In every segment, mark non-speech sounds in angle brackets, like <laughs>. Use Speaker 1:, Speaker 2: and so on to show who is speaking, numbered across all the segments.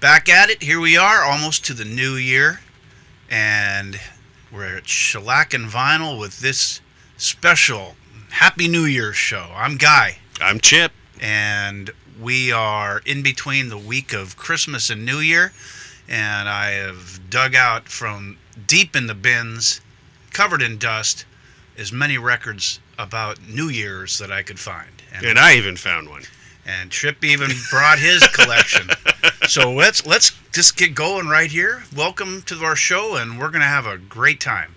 Speaker 1: back at it. Here we are, almost to the new year, and we're at Shellac and Vinyl with this special Happy New Year show. I'm Guy.
Speaker 2: I'm Chip.
Speaker 1: And we are in between the week of Christmas and New Year, and I have dug out from deep in the bins, covered in dust, as many records about New Year's that I could find.
Speaker 2: And, and I even found one
Speaker 1: and Trip even brought his collection. so let's let's just get going right here. Welcome to our show, and we're gonna have a great time.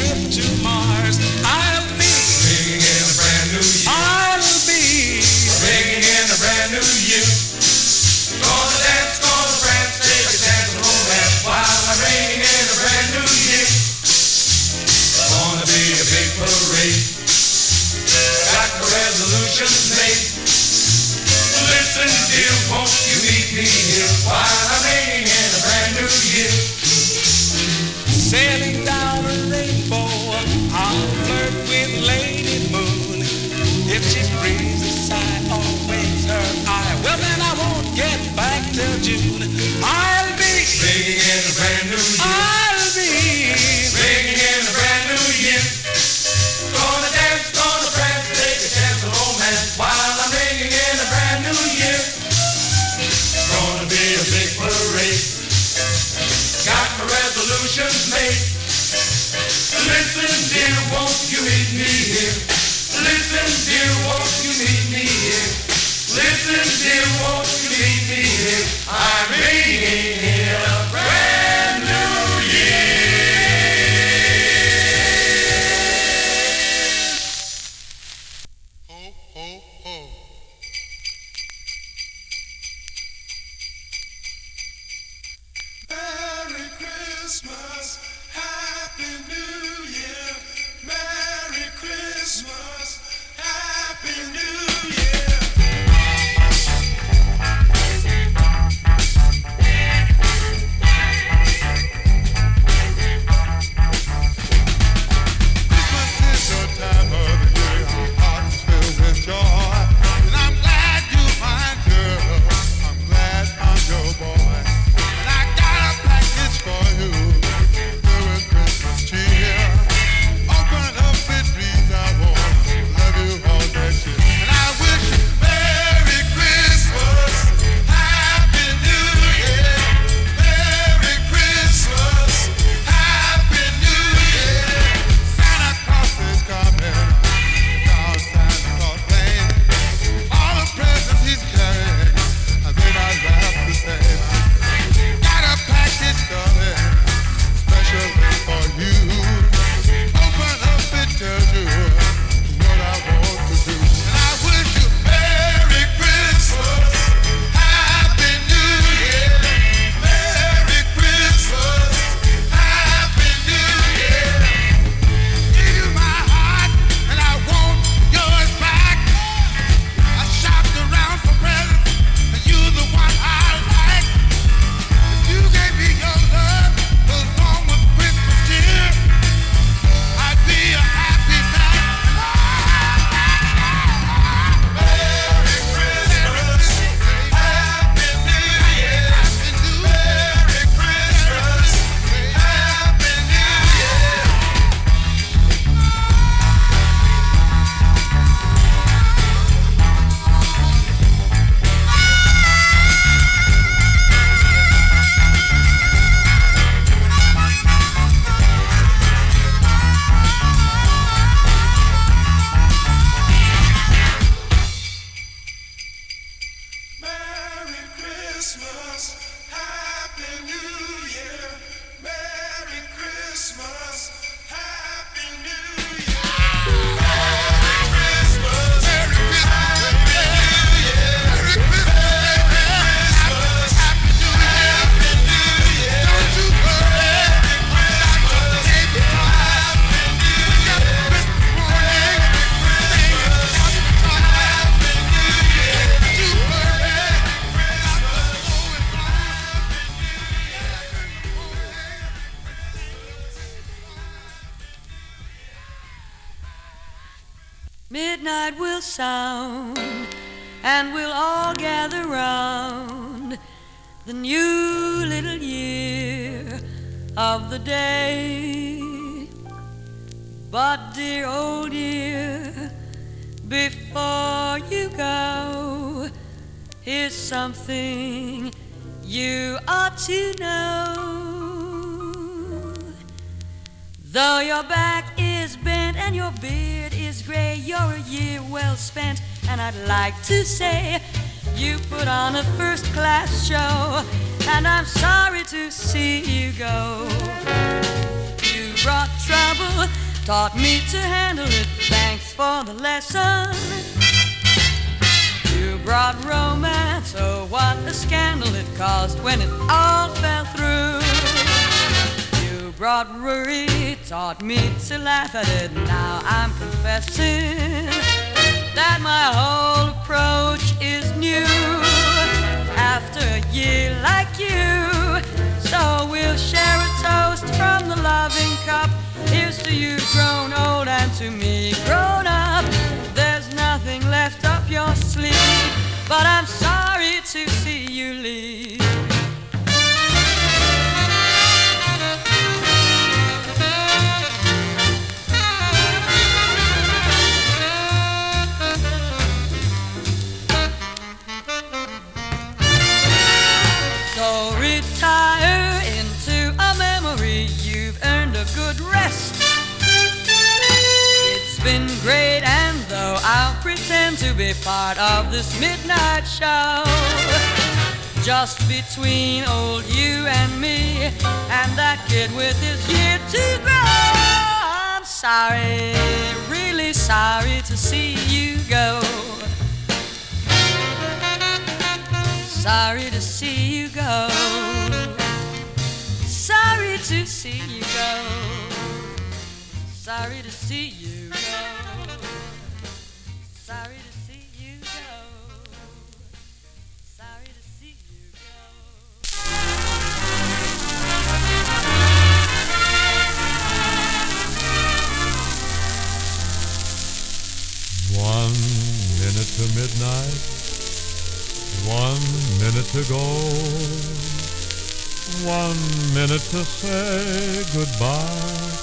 Speaker 3: trip to Mars.
Speaker 4: I'm
Speaker 2: eating. Though your back is bent and your beard is gray, you're a year well spent, and I'd like to say you put on a first class show, and I'm sorry to see you go. You brought trouble, taught me to handle it, thanks for the lesson. You brought romance, oh, what a scandal it caused when it all fell through. You brought worry, taught me to laugh at it. Now I'm confessing that my whole approach is new. After a year like you, so we'll share a toast from the loving cup. Here's to you, grown old, and to me, grown up. There's nothing left up your sleeve, but I'm sorry to see you leave. And though I'll pretend to be part of this midnight show, just between old you and me, and that kid with his year to grow. I'm sorry, really sorry to see you go. Sorry to see you go. Sorry to see you go. Sorry to see you go. Sorry to see you go. Sorry to see you go.
Speaker 5: One minute to midnight, one minute to go, one minute to say goodbye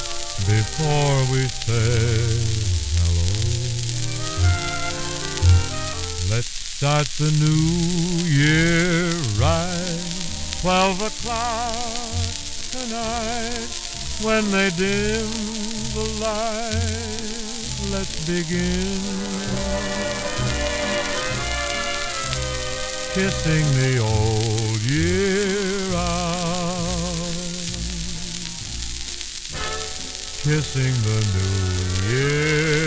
Speaker 5: before we say start the new year right, twelve o'clock tonight. When they dim the light. Let's begin. Kissing the old year out, kissing the new year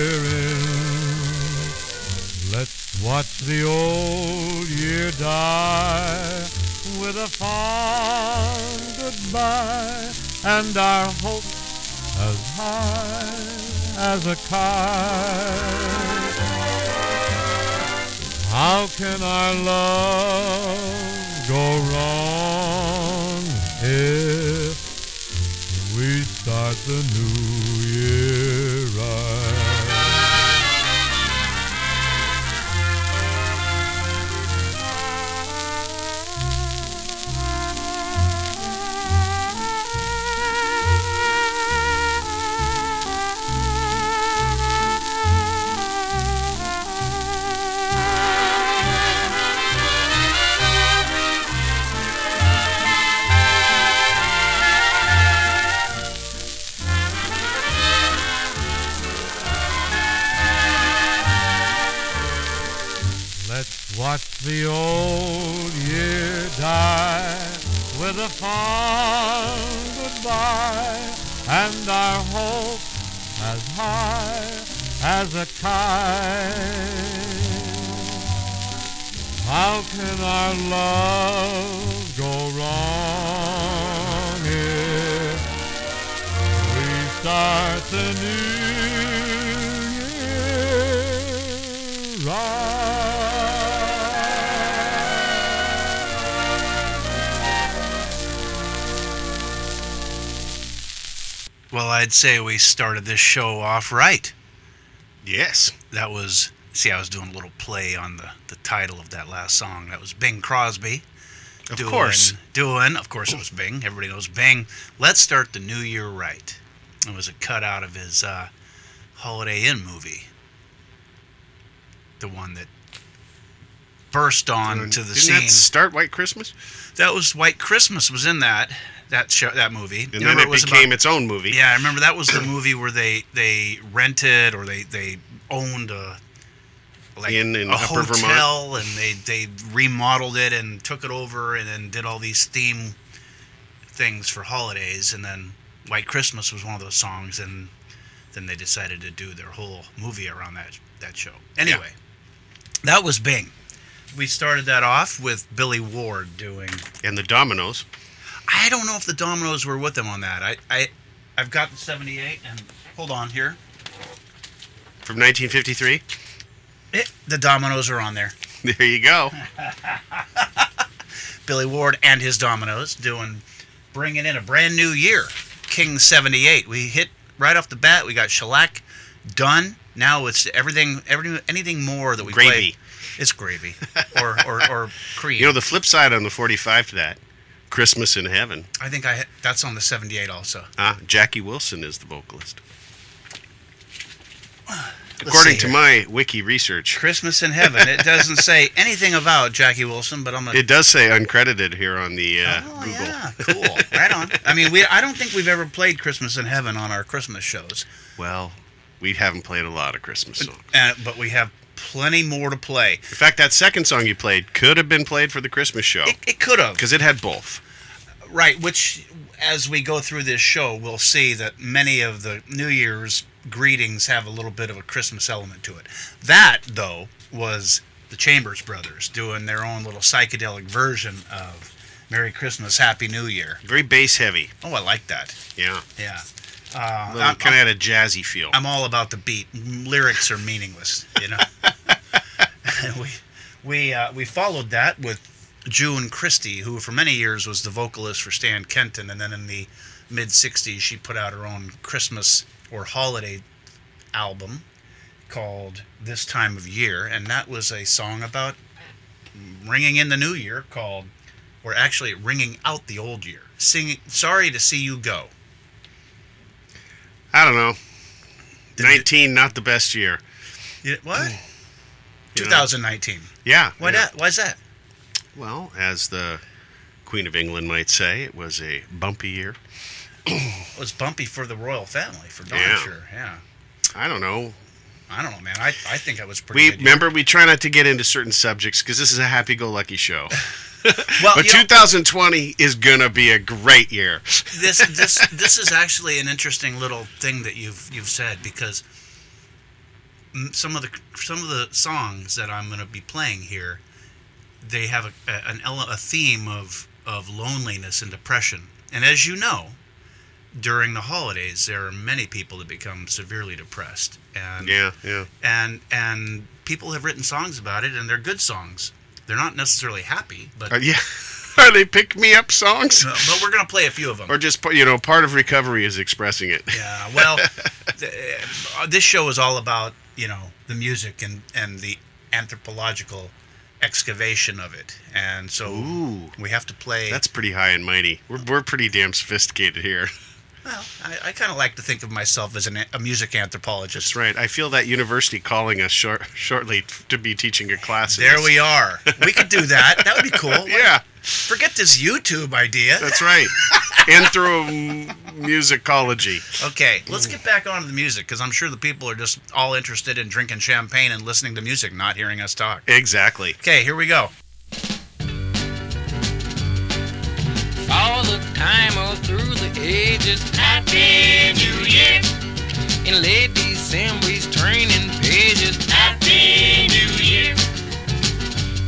Speaker 5: watch the old year die with a fond goodbye and our hope as high as a kite. How can our love
Speaker 1: say we started this show off right.
Speaker 6: Yes.
Speaker 1: That was see, I was doing a little play on the the title of that last song. That was Bing Crosby.
Speaker 6: Of
Speaker 1: doing,
Speaker 6: course.
Speaker 1: doing. Of course, it was Bing. Everybody knows Bing. Let's start the new year right. It was a cut out of his uh, Holiday Inn movie. The one that burst on to the
Speaker 6: Didn't
Speaker 1: scene.
Speaker 6: that start White Christmas?
Speaker 1: That was White Christmas was in that that show that movie.
Speaker 6: And then it
Speaker 1: was
Speaker 6: became
Speaker 1: about-
Speaker 6: its own movie.
Speaker 1: yeah, I remember that was the movie where they they rented or they they owned a like
Speaker 6: Inn in
Speaker 1: a
Speaker 6: Upper Vermont.
Speaker 1: hotel and they they remodeled it and took it over and then did all these theme things for holidays and then White Christmas was one of those songs and then they decided to do their whole movie around that that show. Anyway, that was Bing. We started that off with Billy Ward doing
Speaker 6: And the Dominoes.
Speaker 1: I don't know if the Dominoes were with them on that. I, I, I've got the '78, and hold on here.
Speaker 6: From 1953.
Speaker 1: Eh, the Dominoes are on there. <laughs>
Speaker 6: There you go. <laughs>
Speaker 1: Billy Ward and his Dominoes doing, bringing in a brand new year. King '78. We hit right off the bat. We got Shellac done. Now it's everything, everything, anything more that we
Speaker 6: Gravy.
Speaker 1: play. It's gravy or, or, or cream.
Speaker 6: You know, the flip side on the 45 to that, Christmas in Heaven.
Speaker 1: I think I that's on the '78 also.
Speaker 6: Ah, Jackie Wilson is the vocalist.
Speaker 1: Let's
Speaker 6: According to my wiki research,
Speaker 1: Christmas in Heaven. It doesn't <laughs> say anything about Jackie Wilson, but I'm gonna
Speaker 6: it does say uncredited here on the uh,
Speaker 1: oh
Speaker 6: Google.
Speaker 1: yeah, cool. right on. I mean, we I don't think we've ever played Christmas in Heaven on our Christmas shows,
Speaker 6: Well, we haven't played a lot of Christmas songs.
Speaker 1: uh, but we have plenty more to play.
Speaker 6: In fact, that second song you played could have been played for the Christmas show
Speaker 1: It, it could have
Speaker 6: because it had both.
Speaker 1: right. Which, as we go through this show, we'll see that many of the New Year's greetings have a little bit of a Christmas element to it. That though was the Chambers Brothers doing their own little psychedelic version of "Merry Christmas, Happy New Year."
Speaker 6: Very bass heavy.
Speaker 1: Oh, I like that.
Speaker 6: Yeah.
Speaker 1: Yeah. Uh,
Speaker 6: Little,
Speaker 1: I'm-
Speaker 6: kind of had a jazzy feel.
Speaker 1: I'm all about the beat. Lyrics are meaningless, you know. <laughs> we we uh, we followed that with June Christy, who for many years was the vocalist for Stan Kenton, and then in the mid '60s she put out her own Christmas or holiday album called "This Time of Year," and that was a song about ringing in the new year called, or actually ringing out the old year, singing "Sorry to See You Go."
Speaker 6: I don't know.
Speaker 1: Did it-
Speaker 6: 19, not the best year.
Speaker 1: What? Mm.
Speaker 6: You know?
Speaker 1: 2019.
Speaker 6: Yeah.
Speaker 1: Why
Speaker 6: yeah.
Speaker 1: that? Why's that?
Speaker 6: Well, as the Queen of England might say, it was a bumpy year.
Speaker 1: It was bumpy for the royal family, for darn
Speaker 6: Yeah.
Speaker 1: sure. Yeah.
Speaker 6: I don't know.
Speaker 1: I don't know, man. I, I think that was pretty
Speaker 6: We remember we try not to get into certain subjects because this is a happy-go-lucky show. <laughs> <laughs>
Speaker 1: well,
Speaker 6: But
Speaker 1: you know,
Speaker 6: 2020 is gonna be a great year. <laughs>
Speaker 1: this this this is actually an interesting little thing that you've you've said because some of the some of the songs that I'm going to be playing here, they have a, a, an a theme of of loneliness and depression, and as you know, during the holidays there are many people that become severely depressed, and
Speaker 6: Yeah, yeah.
Speaker 1: and and people have written songs about it, and they're good songs. They're not necessarily happy, but
Speaker 6: Uh, yeah. <laughs> Are they pick-me-up songs?
Speaker 1: no, but we're gonna play a few of them.
Speaker 6: Or just you know, part of recovery is expressing it.
Speaker 1: Yeah, well, <laughs> th- uh, this show is all about you know the music and and the anthropological excavation of it, and so
Speaker 6: Ooh.
Speaker 1: we have to play.
Speaker 6: That's pretty high and mighty. We're, we're pretty damn sophisticated here. <laughs>
Speaker 1: well, I, I kind of like to think of myself as an, a music anthropologist.
Speaker 6: That's right. I feel that university calling us short, shortly to be teaching a class.
Speaker 1: There we are. We could do that. That would be cool. <laughs>
Speaker 6: Yeah,
Speaker 1: Forget this YouTube idea.
Speaker 6: that's right. Anthromusicology.
Speaker 1: Okay, let's get back onto the music because I'm sure the people are just all interested in drinking champagne and listening to music, not hearing us talk.
Speaker 6: Exactly.
Speaker 1: Okay, here we go.
Speaker 3: All the time all through the ages. Happy New Year. In late December, he's turning pages. Happy New Year.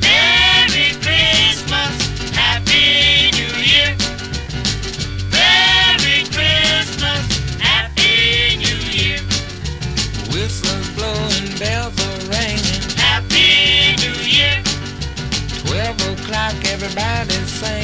Speaker 3: Merry Christmas. Happy New Year. Merry Christmas. Happy New Year. Whistles blowing, bells are ringing. Happy New Year. Twelve o'clock, everybody's singing.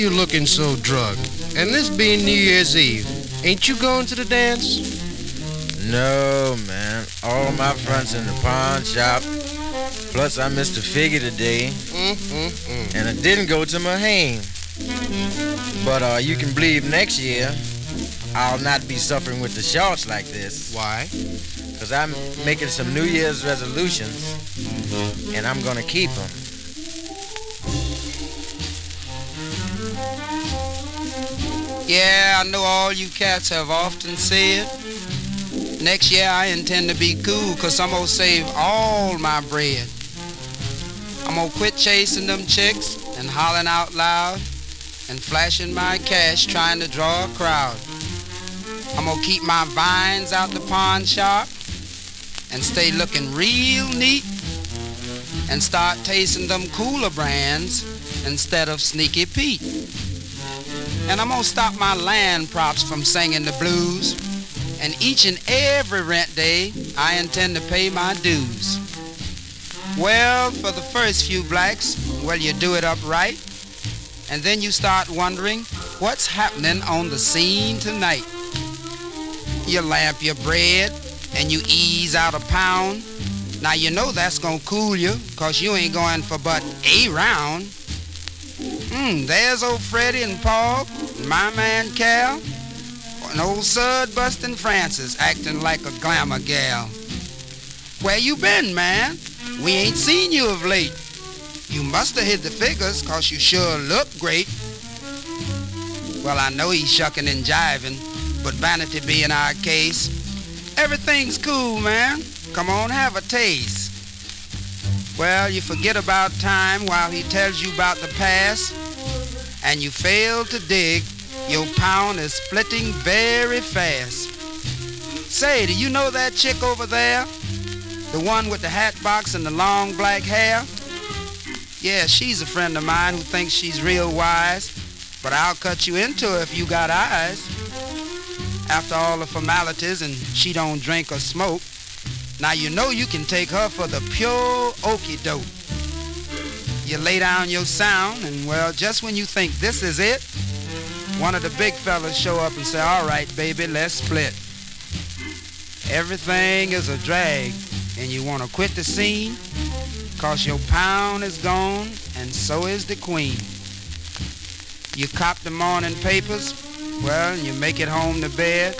Speaker 7: You
Speaker 8: looking so drugged? And this being New Year's Eve, ain't you going to the dance?
Speaker 9: No, man. All my friends in the pawn shop. Plus, I missed a figure today.
Speaker 10: Mm-mm-mm.
Speaker 9: And I didn't go to my hang. But uh, you can believe next year I'll not be suffering with the shorts like this.
Speaker 10: Why?
Speaker 9: Because I'm making some New Year's resolutions, and I'm going to keep them.
Speaker 10: Yeah, I know all you cats have often said. Next year I intend to be cool cause I'm gonna save all my bread. I'm gonna quit chasing them chicks and hollering out loud and flashing my cash trying to draw a crowd. I'm gonna keep my vines out the pawn shop and stay looking real neat and start tasting them cooler brands instead of Sneaky Pete. And I'm gonna stop my land props from singing the blues. And each and every rent day, I intend to pay my dues. Well, for the first few blacks, well, you do it upright. And then you start wondering what's happening on the scene tonight. You lamp your bread and you ease out a pound. Now you know that's gonna cool you, cause you ain't going for but a round. Hmm, there's old Freddie and Paul, and my man Cal, and old Sud busting Francis acting like a glamour gal. Where you been, man? We ain't seen you of late. You must have hit the figures, cause you sure look great. Well, I know he's shucking and jiving, but vanity being our case, everything's cool, man. Come on, have a taste. Well, you forget about time while he tells you about the past, and you fail to dig, your pound is splitting very fast. Say, do you know that chick over there? The one with the hat box and the long black hair? Yeah, she's a friend of mine who thinks she's real wise, but I'll cut you into her if you got eyes. After all the formalities and she don't drink or smoke, now you know you can take her for the pure okey doke. You lay down your sound, and well, just when you think this is it, one of the big fellas show up and say, all right, baby, let's split. Everything is a drag, and you want to quit the scene, cause your pound is gone, and so is the queen. You cop the morning papers, well, you make it home to bed,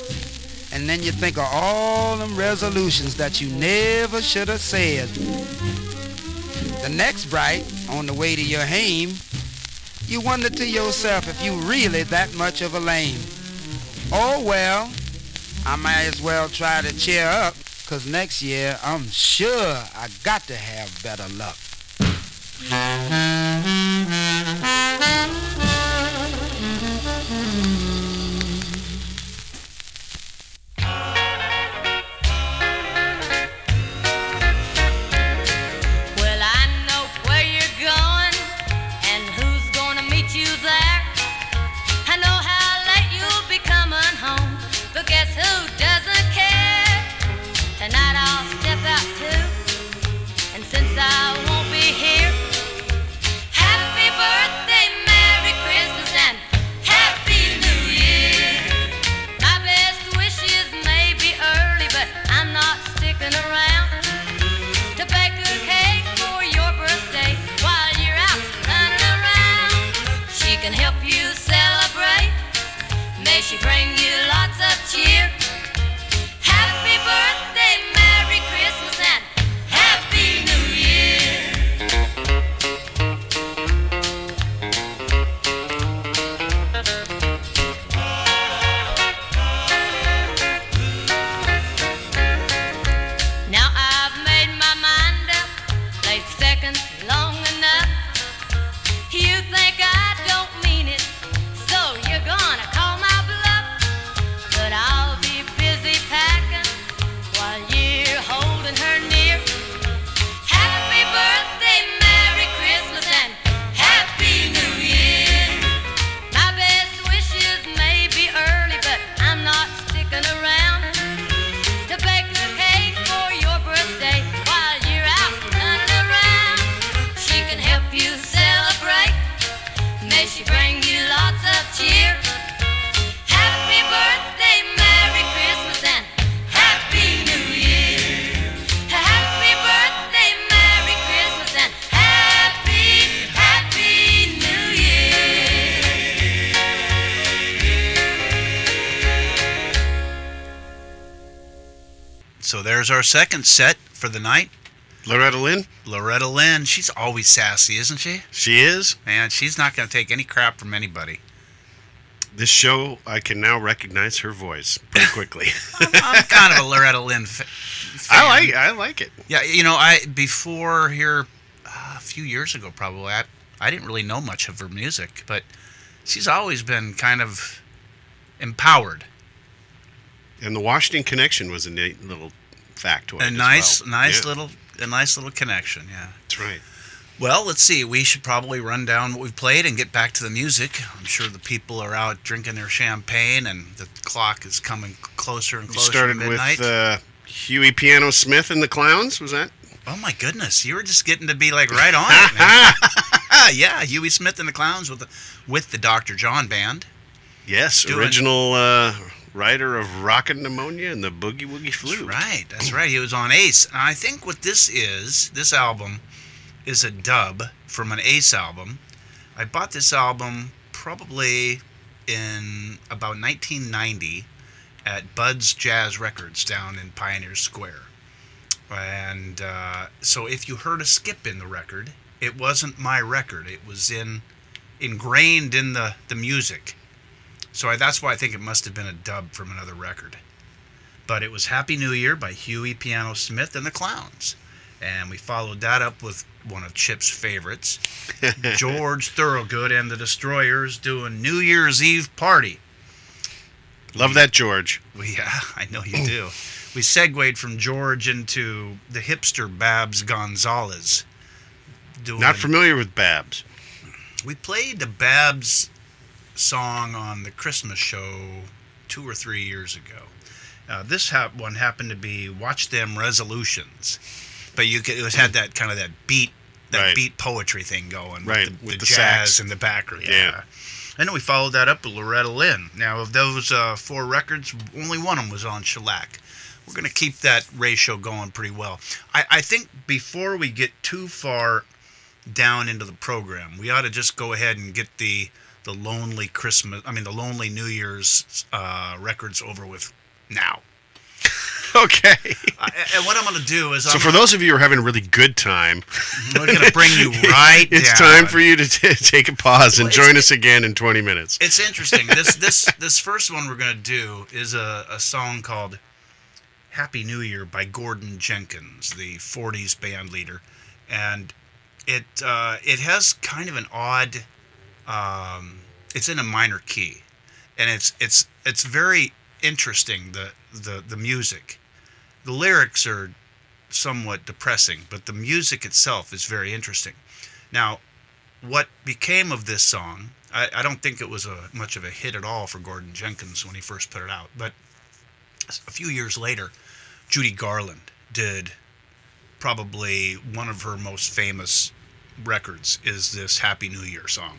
Speaker 10: and then you think of all them resolutions that you never should have said. The next bright, on the way to your hame, you wonder to yourself if you really that much of a lame. Oh well, I might as well try to cheer up, cause next year I'm sure I got to have better luck.
Speaker 11: You there.
Speaker 1: Our second set for the night.
Speaker 6: Loretta Lynn,
Speaker 1: Loretta Lynn, she's always sassy, isn't she?
Speaker 6: she is.
Speaker 1: And she's not going to take any crap from anybody.
Speaker 6: This show, I can now recognize her voice pretty <laughs> quickly.
Speaker 1: I'm kind of a Loretta Lynn fa- fan.
Speaker 6: I like, I like it.
Speaker 1: Yeah, you know, I before here uh, a few years ago, probably I, I didn't really know much of her music, but she's always been kind of empowered.
Speaker 6: And the Washington Connection was a neat little factoid.
Speaker 1: A nice,
Speaker 6: well.
Speaker 1: nice
Speaker 6: Yeah,
Speaker 1: little, a nice little connection. Yeah.
Speaker 6: That's right.
Speaker 1: Well, let's see. We should probably run down what we've played and get back to the music. I'm sure the people are out drinking their champagne, and the clock is coming closer and
Speaker 6: You
Speaker 1: closer
Speaker 6: started
Speaker 1: to midnight.
Speaker 6: Started with uh, Huey Piano Smith and the Clowns. Was that?
Speaker 1: oh my goodness, you were just getting to be like right on it, <laughs> <laughs> yeah, Huey Smith and the Clowns with the with the Dr. John band.
Speaker 6: Yes,
Speaker 1: Doing-
Speaker 6: original uh, writer of Rockin' Pneumonia and the Boogie Woogie
Speaker 1: That's
Speaker 6: Flu.
Speaker 1: right. That's right. He was on Ace. And I think what this is, this album, is a dub from an Ace album. I bought this album probably in about 1990 at Bud's Jazz Records down in Pioneer Square. And uh, so if you heard a skip in the record, it wasn't my record. It was in ingrained in the, the music. So I, that's why I think it must have been a dub from another record but it was Happy New Year by Huey Piano Smith and the Clowns. And we followed that up with one of Chip's favorites, <laughs> George Thorogood and the Destroyers doing New Year's Eve Party.
Speaker 6: Love that, George.
Speaker 1: We, yeah, <laughs> I know you do. We segued from George into the hipster Babs Gonzalez. Doing,
Speaker 6: Not familiar with Babs.
Speaker 1: We played the Babs song on the Christmas show two or three years ago. Uh, this hap- one happened to be "Watch Them Resolutions," but you could, it was had that kind of that beat, that
Speaker 6: Right.
Speaker 1: beat poetry thing going,
Speaker 6: Right,
Speaker 1: With the,
Speaker 6: with
Speaker 1: the
Speaker 6: the
Speaker 1: jazz
Speaker 6: sax.
Speaker 1: in the background. Yeah.
Speaker 6: Yeah.
Speaker 1: And then we followed that up with Loretta Lynn. Now, of those uh, four records, only one of them was on shellac. We're going to keep that ratio going pretty well. I, I think before we get too far down into the program, we ought to just go ahead and get the the lonely Christmas, I mean the lonely New Year's uh, records over with now. <laughs>
Speaker 6: Okay.
Speaker 1: I, and what I'm going to do is
Speaker 6: So
Speaker 1: I'm
Speaker 6: for those of you who are having a really good time, <laughs>
Speaker 1: we're going to bring you <laughs> right
Speaker 6: it's
Speaker 1: down.
Speaker 6: time for you to t- take a pause and join us again in 20 minutes.
Speaker 1: It's interesting. This this this first one we're gonna do is a, a song called "Happy New Year" by Gordon Jenkins, the '40s band leader, and it uh, it has kind of an odd. Um, it's in a minor key, and it's it's it's very interesting. The the the music, the lyrics are somewhat depressing, but the music itself is very interesting. Now, what became of this song, I, I don't think it was a much of a hit at all for Gordon Jenkins when he first put it out. But a few years later, Judy Garland did probably one of her most famous records is this Happy New Year song.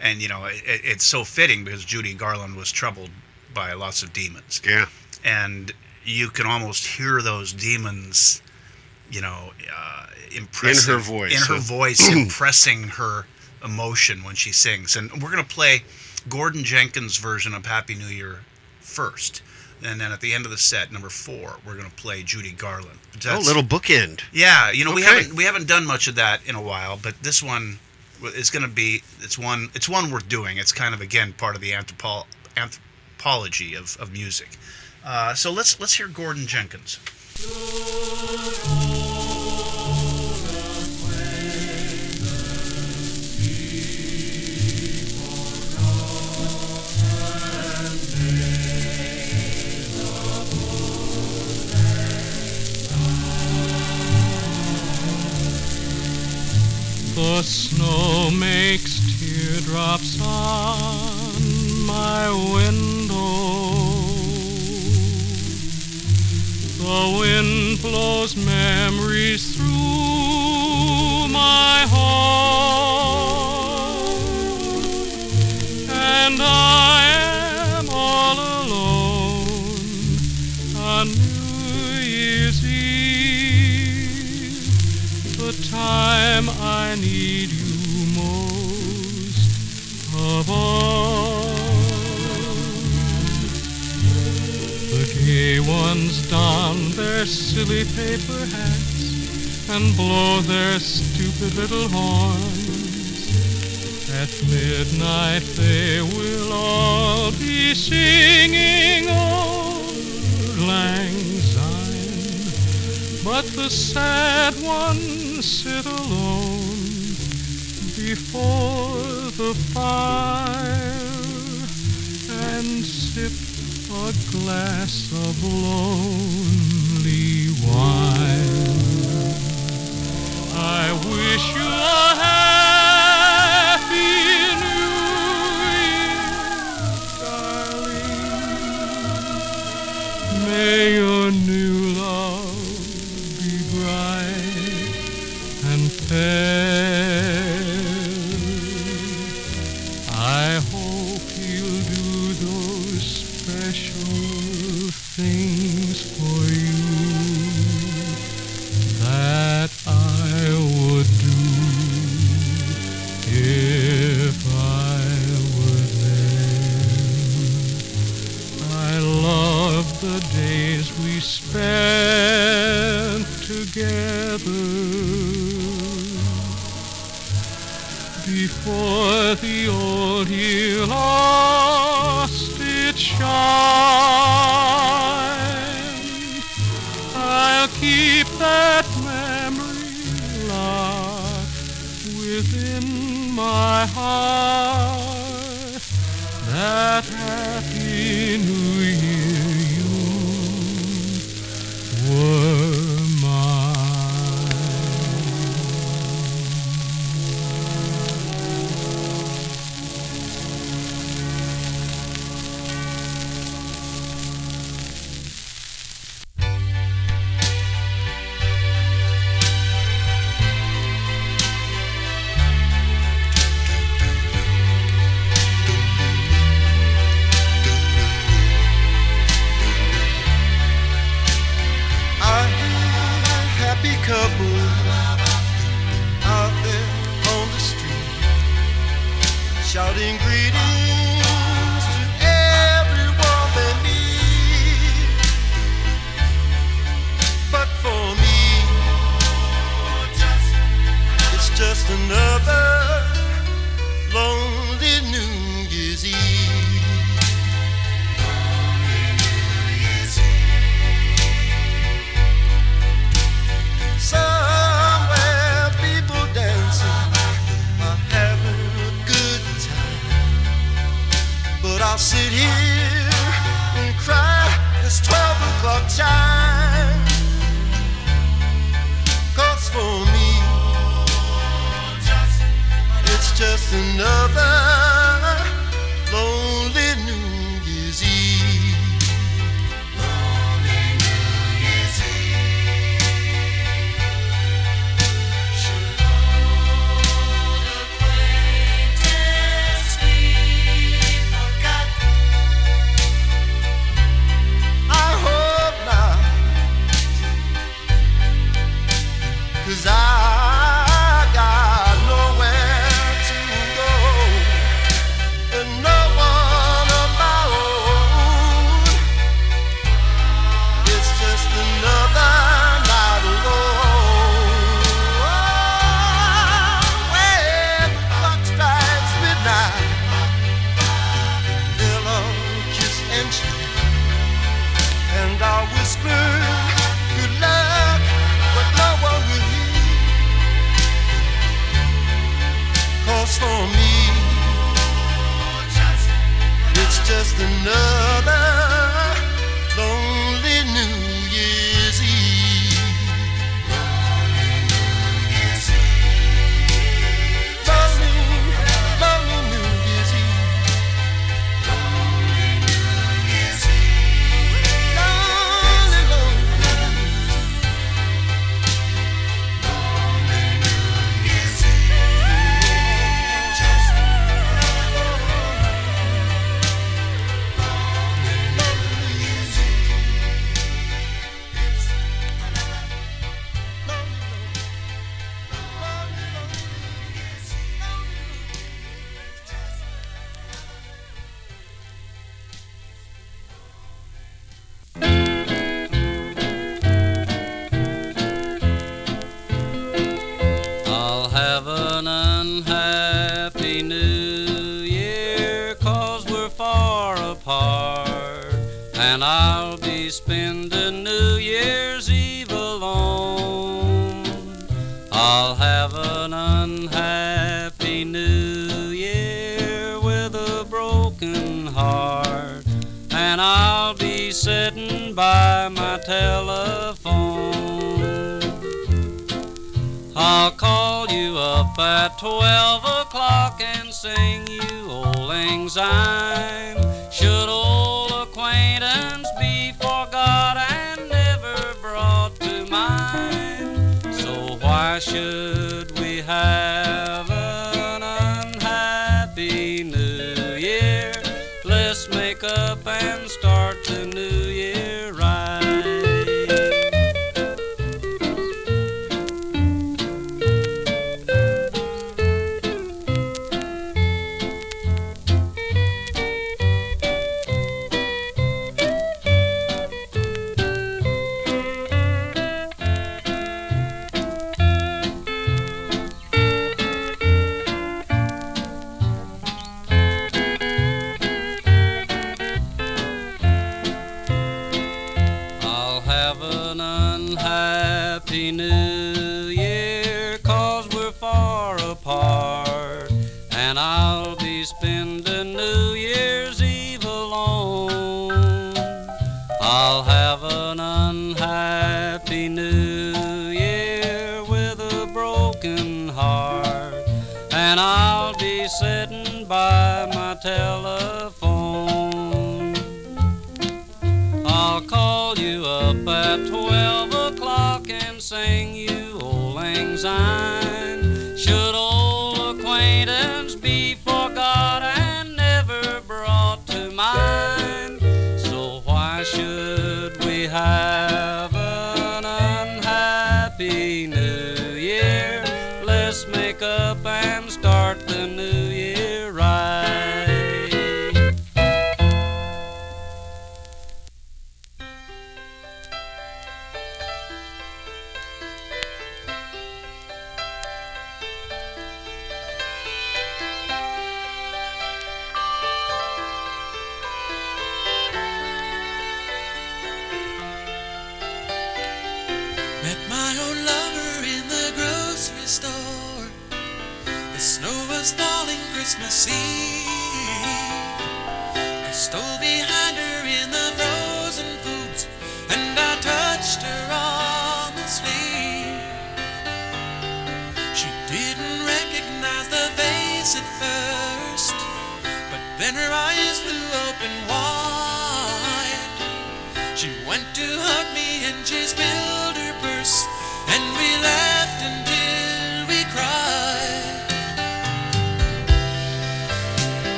Speaker 1: And, you know, it, it's so fitting because Judy Garland was troubled by lots of demons
Speaker 6: Yeah.
Speaker 1: and you can almost hear those demons, you know, uh, impressing
Speaker 6: her voice,
Speaker 1: in her voice, <clears throat> impressing her emotion when she sings. And we're gonna play Gordon Jenkins' version of Happy New Year first, and then at the end of the set, number four, we're gonna play Judy Garland.
Speaker 6: Oh,
Speaker 1: That's-
Speaker 6: little bookend.
Speaker 1: yeah, you know we haven't we haven't done much of that in a while, but this one is going to be it's one it's one worth doing. It's kind of again part of the anthropo- anthropology of, of music. Uh, so let's let's hear Gordon Jenkins.
Speaker 5: The snow makes teardrops on my window. The wind blows memories silly paper hats and blow their stupid little horns. At midnight they will all be singing
Speaker 12: Auld Lang Syne. But the sad ones sit alone before the fire and sip a glass of lone holy. I wish you a happy just enough.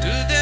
Speaker 12: stood there.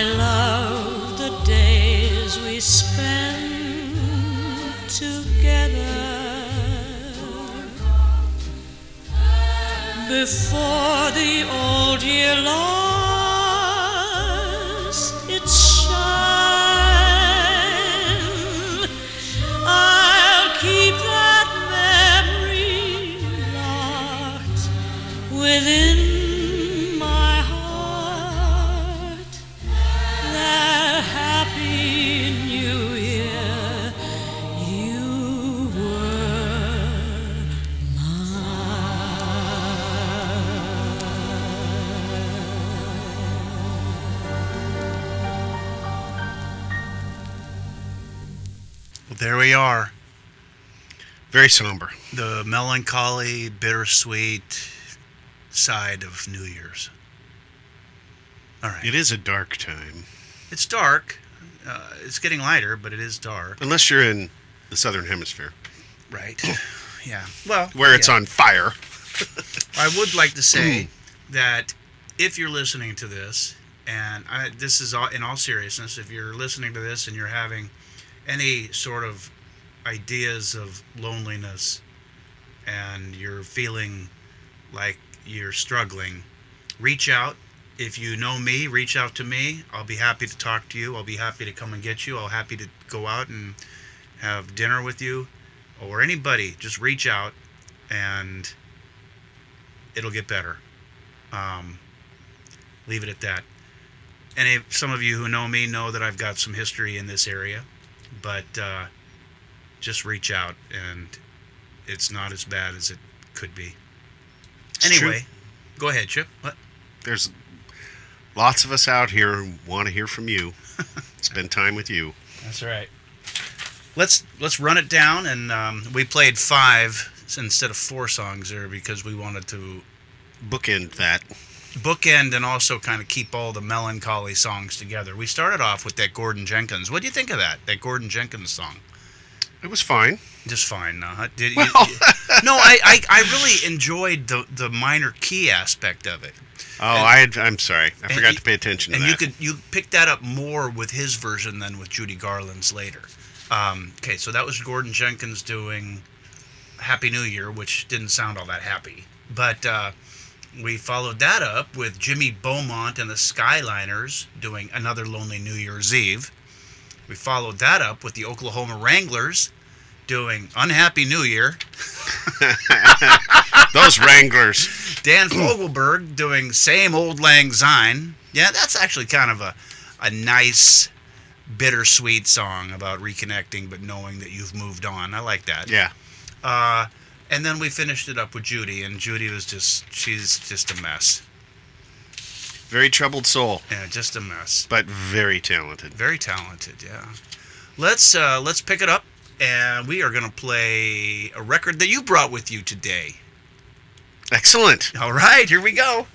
Speaker 12: I love the days we spend together. Before the old
Speaker 6: Very somber.
Speaker 1: The melancholy, bittersweet side of New Year's. All right.
Speaker 6: It is a dark time.
Speaker 1: It's dark. Uh, it's getting lighter, but it is dark.
Speaker 6: Unless you're in the southern hemisphere.
Speaker 1: Right. <coughs> yeah. Well,
Speaker 6: Where it's
Speaker 1: yeah.
Speaker 6: on fire. <laughs>
Speaker 1: I would like to say that if you're listening to this And I, this is all, in all seriousness. If you're listening to this and you're having any sort of ideas of loneliness and you're feeling like you're struggling, reach out. If you know me, reach out to me. I'll be happy to talk to you. I'll be happy to come and get you. I'll happy to go out and have dinner with you or anybody. Just reach out and it'll get better. Um, leave it at that. And if some of you who know me know that I've got some history in this area, but uh, just reach out and it's not as bad as it could be.
Speaker 6: It's
Speaker 1: anyway,
Speaker 6: true.
Speaker 1: go ahead, Chip. What?
Speaker 6: There's lots of us out here who want to hear from you, <laughs> spend time with you.
Speaker 1: That's right. Let's let's run it down, and um, we played five instead of four songs there because we wanted to
Speaker 6: bookend that,
Speaker 1: bookend, and also kind of keep all the melancholy songs together. We started off with that Gordon Jenkins. What do you think of that? That Gordon Jenkins song?
Speaker 6: It was fine.
Speaker 1: Just fine. Uh, did you, <laughs> no, I, I I really enjoyed the the minor key aspect of it.
Speaker 6: Oh, I I'm sorry. I forgot
Speaker 1: you-
Speaker 6: to pay attention to
Speaker 1: and
Speaker 6: that.
Speaker 1: you could you picked that up more with his version than with Judy Garland's later. Um, okay, so that was Gordon Jenkins doing "Happy New Year," which didn't sound all that happy. But uh, we followed that up with Jimmy Beaumont and the Skyliners doing "Another Lonely New Year's Eve." We followed that up with the Oklahoma Wranglers doing "Unhappy New Year." <laughs>
Speaker 6: Those Wranglers.
Speaker 1: Dan Fogelberg doing Same Old Lang Syne. Yeah, that's actually kind of a, a nice, bittersweet song about reconnecting but knowing that you've moved on. I like that.
Speaker 6: Yeah.
Speaker 1: Uh, and then we finished it up with Judy, and Judy was just, she's just a mess.
Speaker 6: Very troubled soul.
Speaker 1: Yeah, just a mess.
Speaker 6: But very talented.
Speaker 1: Very talented, yeah. Let's uh, let's pick it up, and we are gonna play a record that you brought with you today.
Speaker 6: Excellent.
Speaker 1: All right, here we go.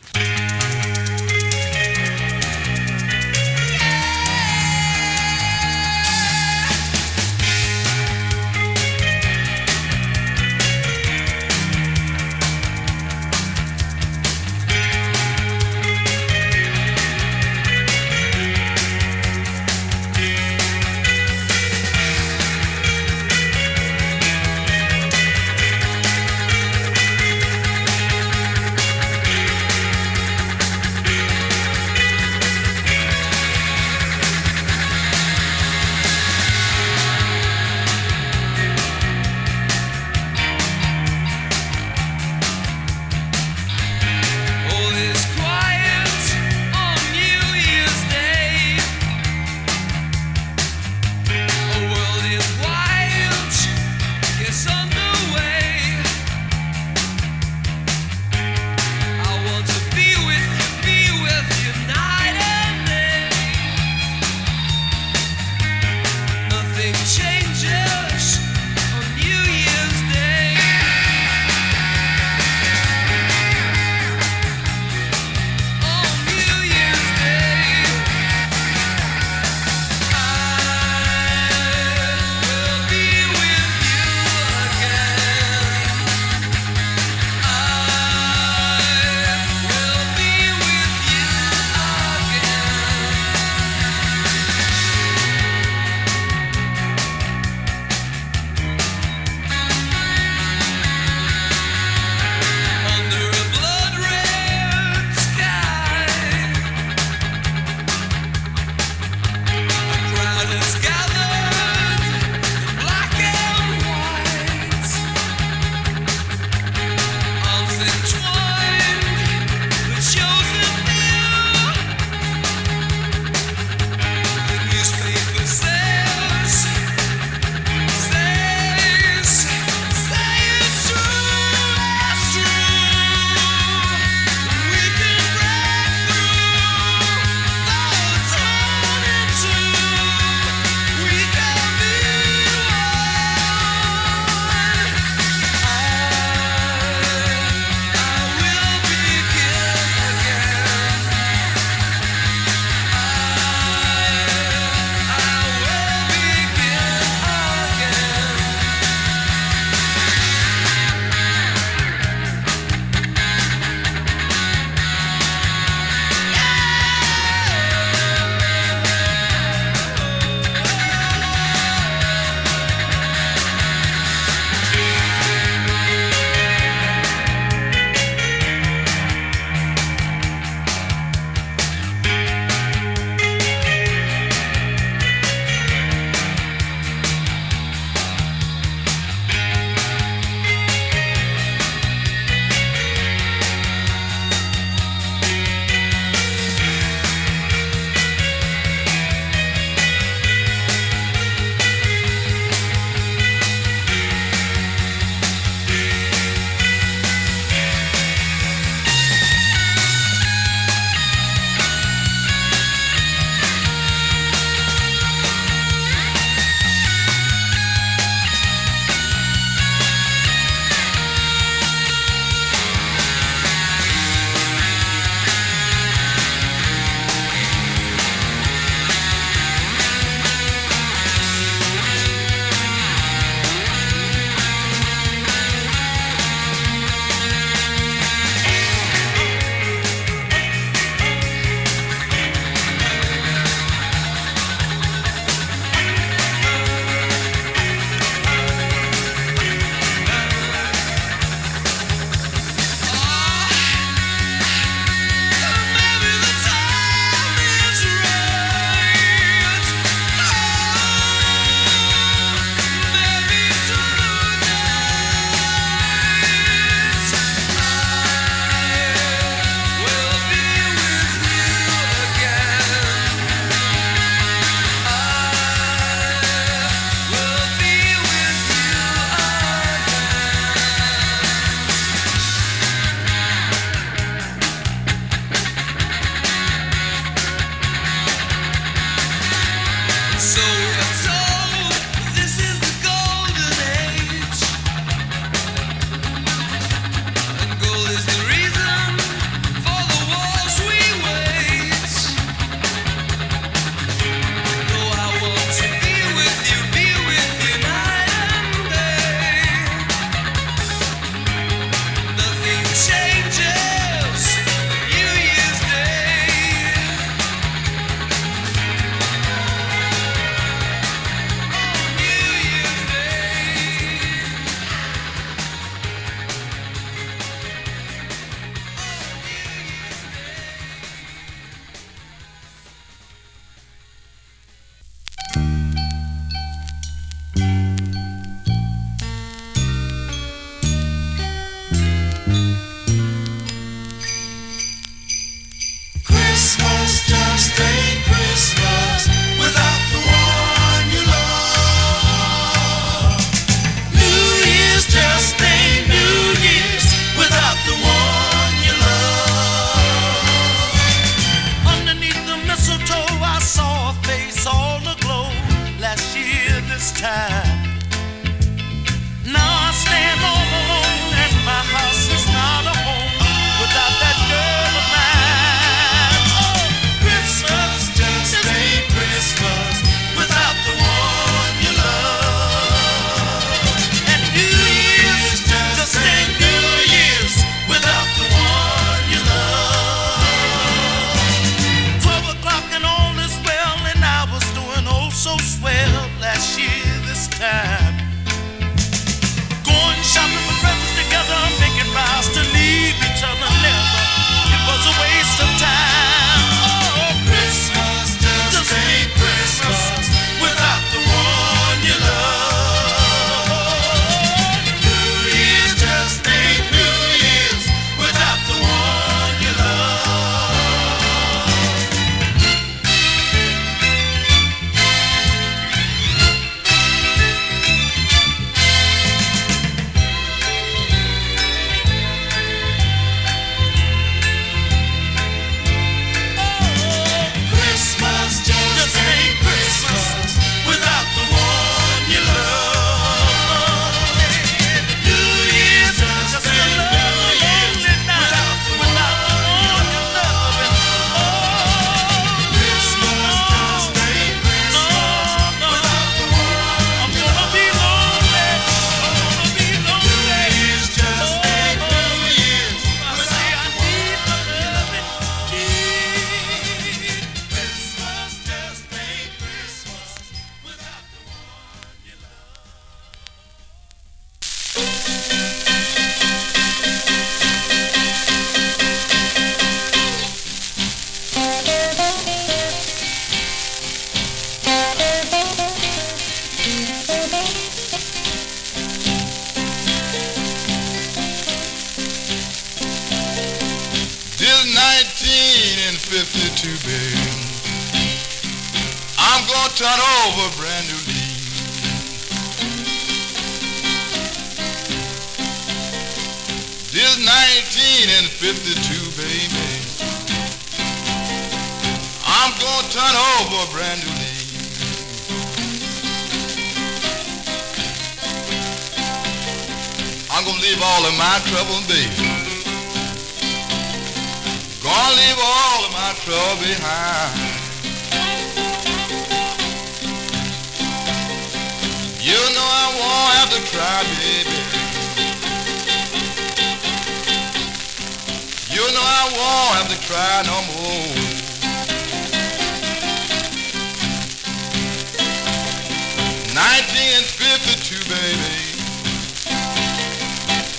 Speaker 13: 1952, baby.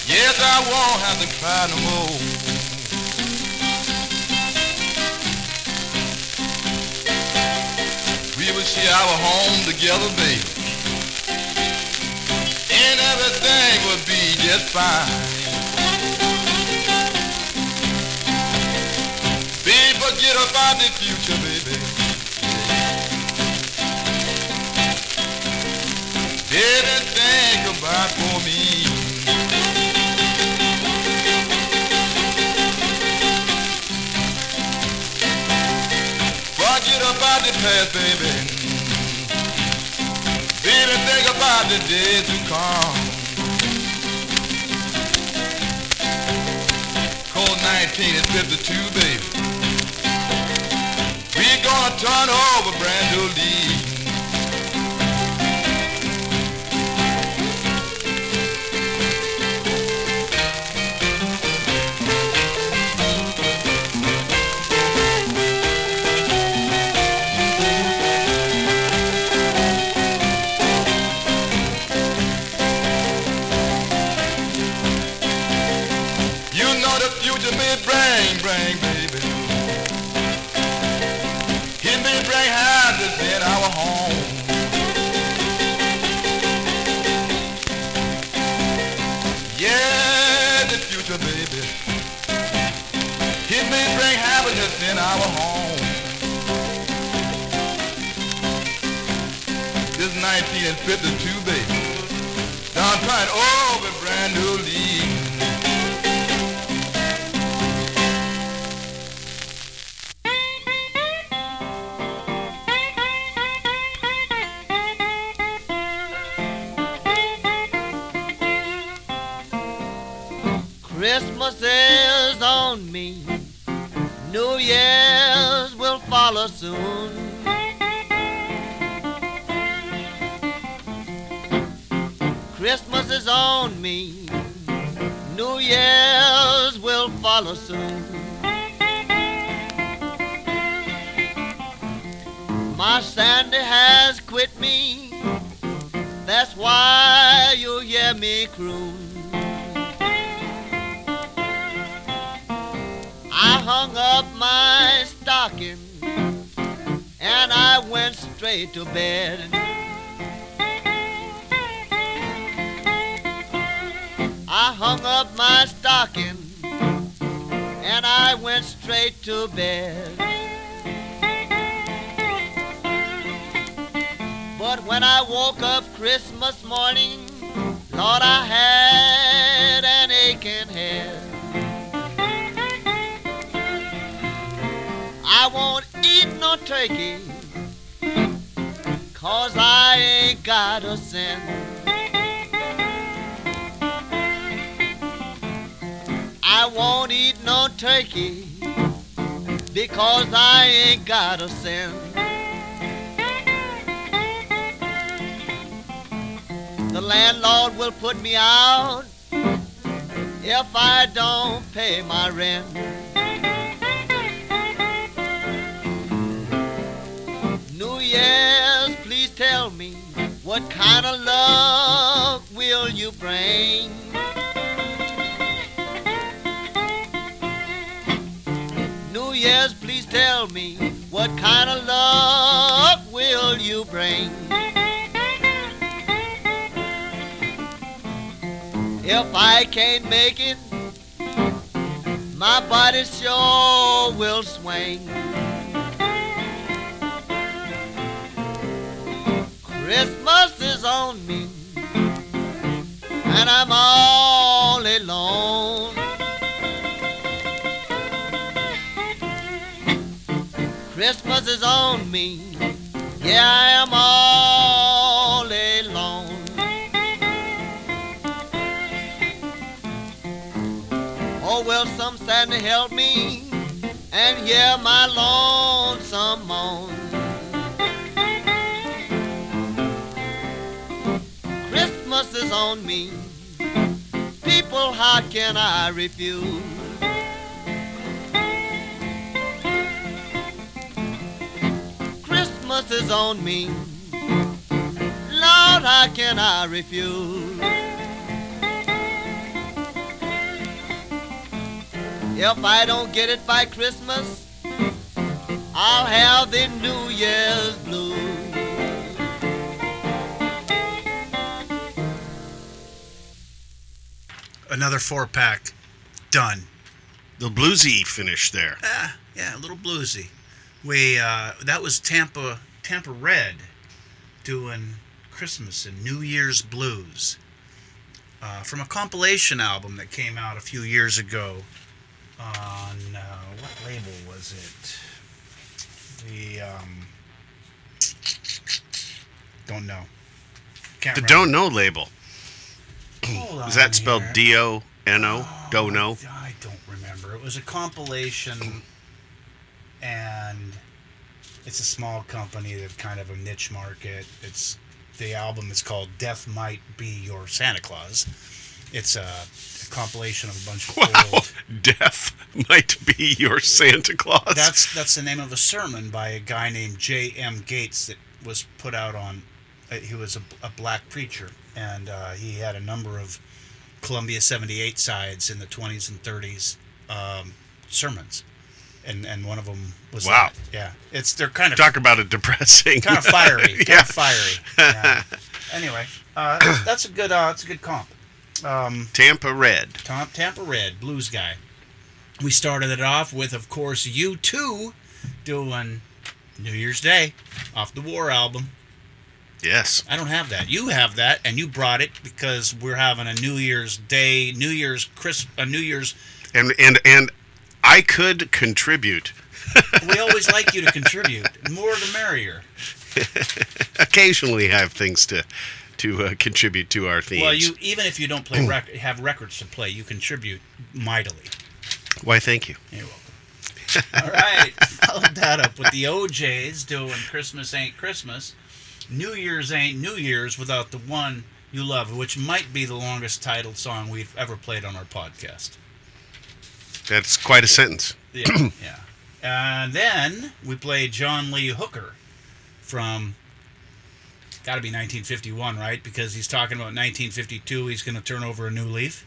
Speaker 13: Yes, I won't have to cry no more. We will share our home together, baby. And everything will be just fine. Be forget about the future, baby. Baby, think about for me. Forget about the past, baby. Baby, think about the days to come. Cold 19 and 52, baby. We gonna turn over brand new leaves. 1952, baby. Done trying over a brand new leaf.
Speaker 14: Me. I won't eat no turkey, cause I ain't got a cent. I won't eat no turkey, because I ain't got a cent. The landlord will put me out if I don't pay my rent. Year's, please tell me what kind of luck will you bring? New Year's, please tell me what kind of luck will you bring? If I can't make it, my body sure will swing. Christmas is on me, and I'm all alone. Christmas is on me, yeah, I am all alone. Oh, will some Santa help me and hear my lonesome moan? Christmas is on me. People, how can I refuse? Christmas is on me. Lord, how can I refuse? If I don't get it by Christmas, I'll have the New Year's blues.
Speaker 1: Another four pack. Done.
Speaker 6: The bluesy finish there.
Speaker 1: Ah, yeah, a little bluesy. We uh, that was Tampa Tampa Red doing Christmas and New Year's blues uh, from a compilation album that came out a few years ago on uh, what label was it? The um, don't know. Can't
Speaker 6: The
Speaker 1: remember.
Speaker 6: Don't Know label. Is that spelled. D O N O? Don't know.
Speaker 1: I don't remember. It was a compilation, and it's a small company that kind of a niche market. It's the album is called "Death Might Be Your Santa Claus." It's a, a compilation of a bunch of <laughs>
Speaker 6: Wow.
Speaker 1: old.
Speaker 6: Death might be your Santa Claus.
Speaker 1: That's that's the name of a sermon by a guy named J. M. Gates that was put out on. Uh, he was a, a black preacher, and uh, he had a number of Columbia 78 sides in the 20s and 30s um, sermons, and and one of them was
Speaker 6: Wow.
Speaker 1: that. Yeah, it's they're kind of
Speaker 6: Talk about a depressing.
Speaker 1: kind of fiery, <laughs> kind
Speaker 6: Yeah.
Speaker 1: of fiery. <laughs> Yeah. anyway, uh, that's, that's a good uh, that's a good comp. Um,
Speaker 6: Tampa Red.
Speaker 1: Tom, Tampa Red blues guy. We started it off with, of course, U2 doing New Year's Day off the War album.
Speaker 6: Yes.
Speaker 1: I don't have that. You have that, and you brought it because we're having a New Year's Day, New Year's Chris, a New Year's.
Speaker 6: And and and I could contribute. <laughs>
Speaker 1: We always like you to contribute. More the merrier. <laughs>
Speaker 6: Occasionally have things to to uh, contribute to our themes.
Speaker 1: Well, you even if you don't play rec- have records to play, you contribute mightily.
Speaker 6: Why, thank you.
Speaker 1: You're welcome. All right, <laughs> followed that up with the O'Jays doing "Christmas Ain't Christmas." New Year's ain't New Year's without the one you love, which might be the longest titled song we've ever played on our podcast.
Speaker 6: That's quite a sentence.
Speaker 1: Yeah, <clears throat> yeah. And then we played John Lee Hooker from got to be 1951, right? Because he's talking about 1952. He's going to turn over a new leaf.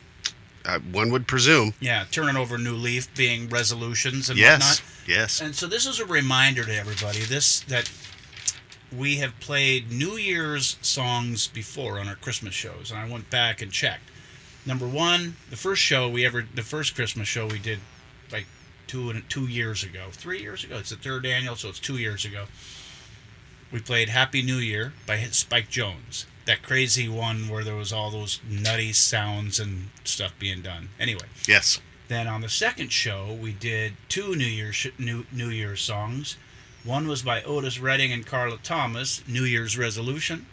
Speaker 6: Uh, one would presume.
Speaker 1: Yeah, turning over a new leaf being resolutions and
Speaker 6: Yes.
Speaker 1: whatnot.
Speaker 6: Yes.
Speaker 1: And so this is a reminder to everybody this that we have played New Year's songs before on our Christmas shows, and I went back and checked. Number one, the first show we ever, the first Christmas show we did, like two and two years ago, three years ago. It's the third annual, so it's two years ago. We played Happy New Year by Spike Jones. That crazy one where there was all those nutty sounds and stuff being done. Anyway,
Speaker 6: Yes.
Speaker 1: then on the second show, we did two New Year's sh- New New Year's songs. One was by Otis Redding and Carla Thomas, New Year's Resolution,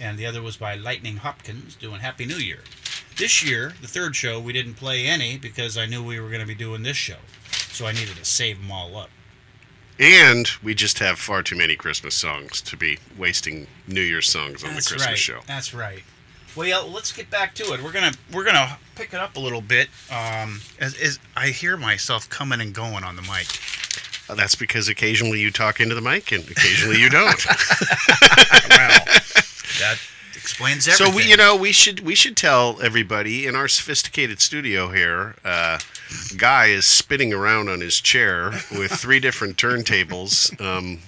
Speaker 1: and the other was by Lightnin' Hopkins, doing Happy New Year. This year, the third show, we didn't play any because I knew we were going to be doing this show, so I needed to save them all up.
Speaker 6: And we just have far too many Christmas songs to be wasting New Year's songs on
Speaker 1: That's
Speaker 6: the Christmas
Speaker 1: right.
Speaker 6: show.
Speaker 1: That's right. Well, let's get back to it. We're gonna we're gonna pick it up a little bit. Um, as, as I hear myself coming and going on the mic.
Speaker 6: That's because occasionally you talk into the mic and occasionally you don't. <laughs>
Speaker 1: well, that explains everything.
Speaker 6: So we, you know, we should we should tell everybody in our sophisticated studio here. Uh, Guy is spinning around on his chair with three different turntables, um,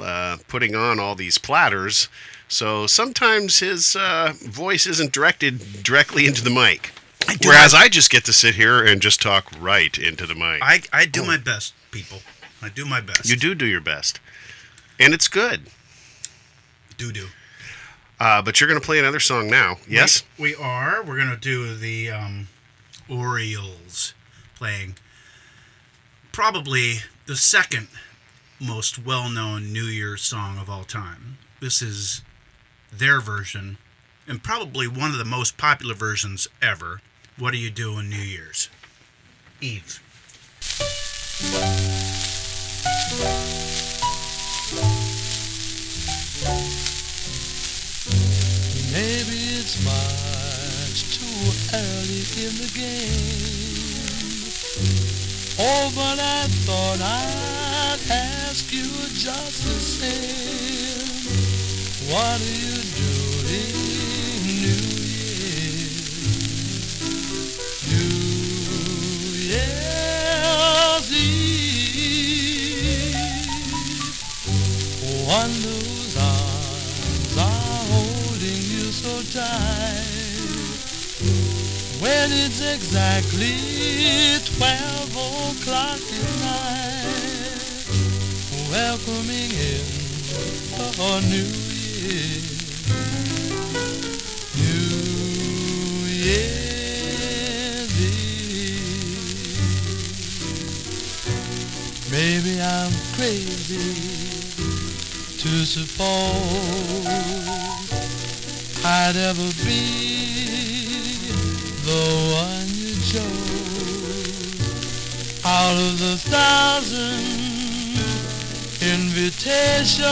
Speaker 6: uh, putting on all these platters. So sometimes his uh, voice isn't directed directly into the mic.
Speaker 1: do
Speaker 6: Whereas
Speaker 1: my-
Speaker 6: I just get to sit here and just talk right into the mic.
Speaker 1: I, I do my best, people. I do my best.
Speaker 6: you do do your best, and it's good.
Speaker 1: do do.
Speaker 6: Uh, but you're going to play another song now. Yes.
Speaker 1: We, we are. We're gonna do the um, Orioles playing probably the second most well-known New Year's song of all time. This is their version, and probably one of the most popular versions ever. What do you do on New Year's Eve?
Speaker 5: Maybe it's much too early in the game. Oh, but I thought I'd ask you just the same. What are you doing New Year's? New Year's Eve. One whose arms are holding you so tight. When it's exactly 12 o'clock at night welcoming in a new year. New year's eve maybe i'm crazy to suppose I'd ever be the one you chose. Out of the thousand invitation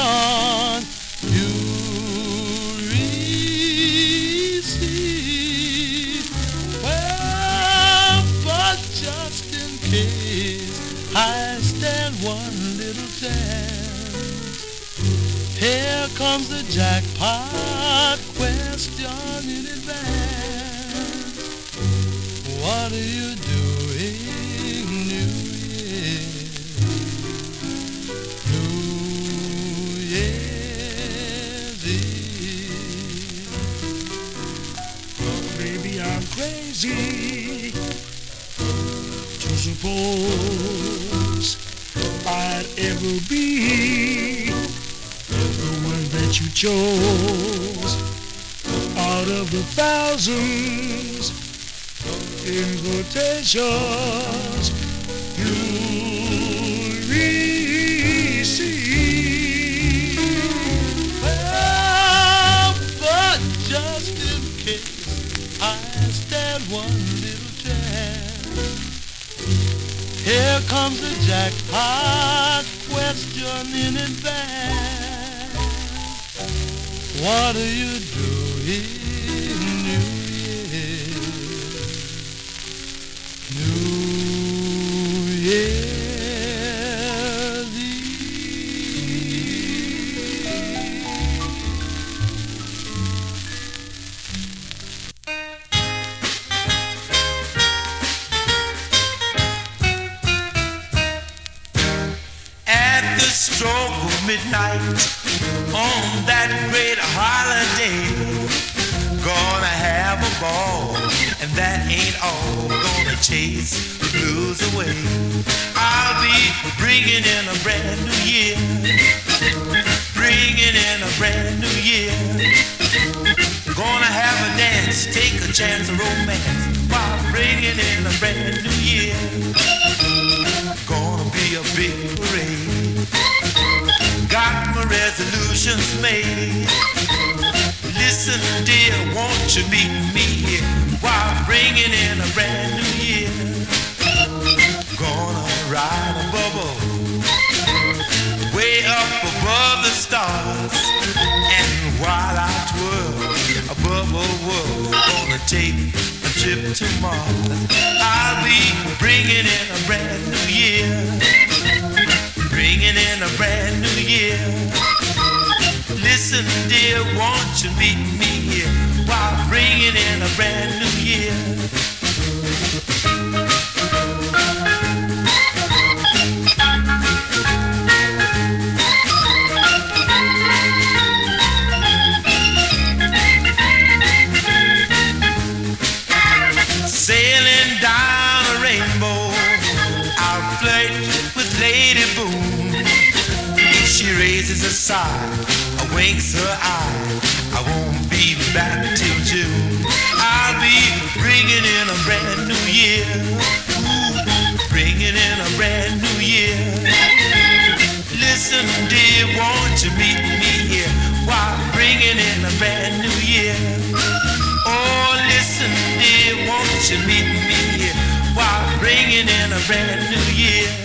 Speaker 5: here comes the jackpot question in advance. What are you doing New Year's? New Year's Eve.
Speaker 15: Maybe I'm crazy to suppose I'd ever be chose out of the thousands invitations you receive.
Speaker 5: Well, but just in case I stand one little chance, here comes the jackpot question in advance. What are you doing New Year's? New Year's Eve.
Speaker 4: At the stroke of midnight on that great holiday, gonna have a ball, and that ain't all. Gonna chase the blues away. I'll be bringing in a brand new year, bringing in a brand new year. Gonna have a dance, take a chance of romance while bringing in a brand new year. Gonna be a big parade. Resolutions made. Listen, dear, won't you meet me here while bringing in a brand new year? Gonna ride a bubble way up above the stars, and while I twirl above the world, gonna take a trip to Mars. I'll be bringing in a brand new year, bringing in a brand new year. Listen, dear, won't you meet me here while bringing in a brand new year? Raises a winks her eye. I won't be back till June. I'll be bringing in a brand new year. Ooh, bringing in a brand new year. Listen, dear, won't you meet me here while bringing in a brand new year? Oh, listen, dear, won't you meet me here while bringing in a brand new year?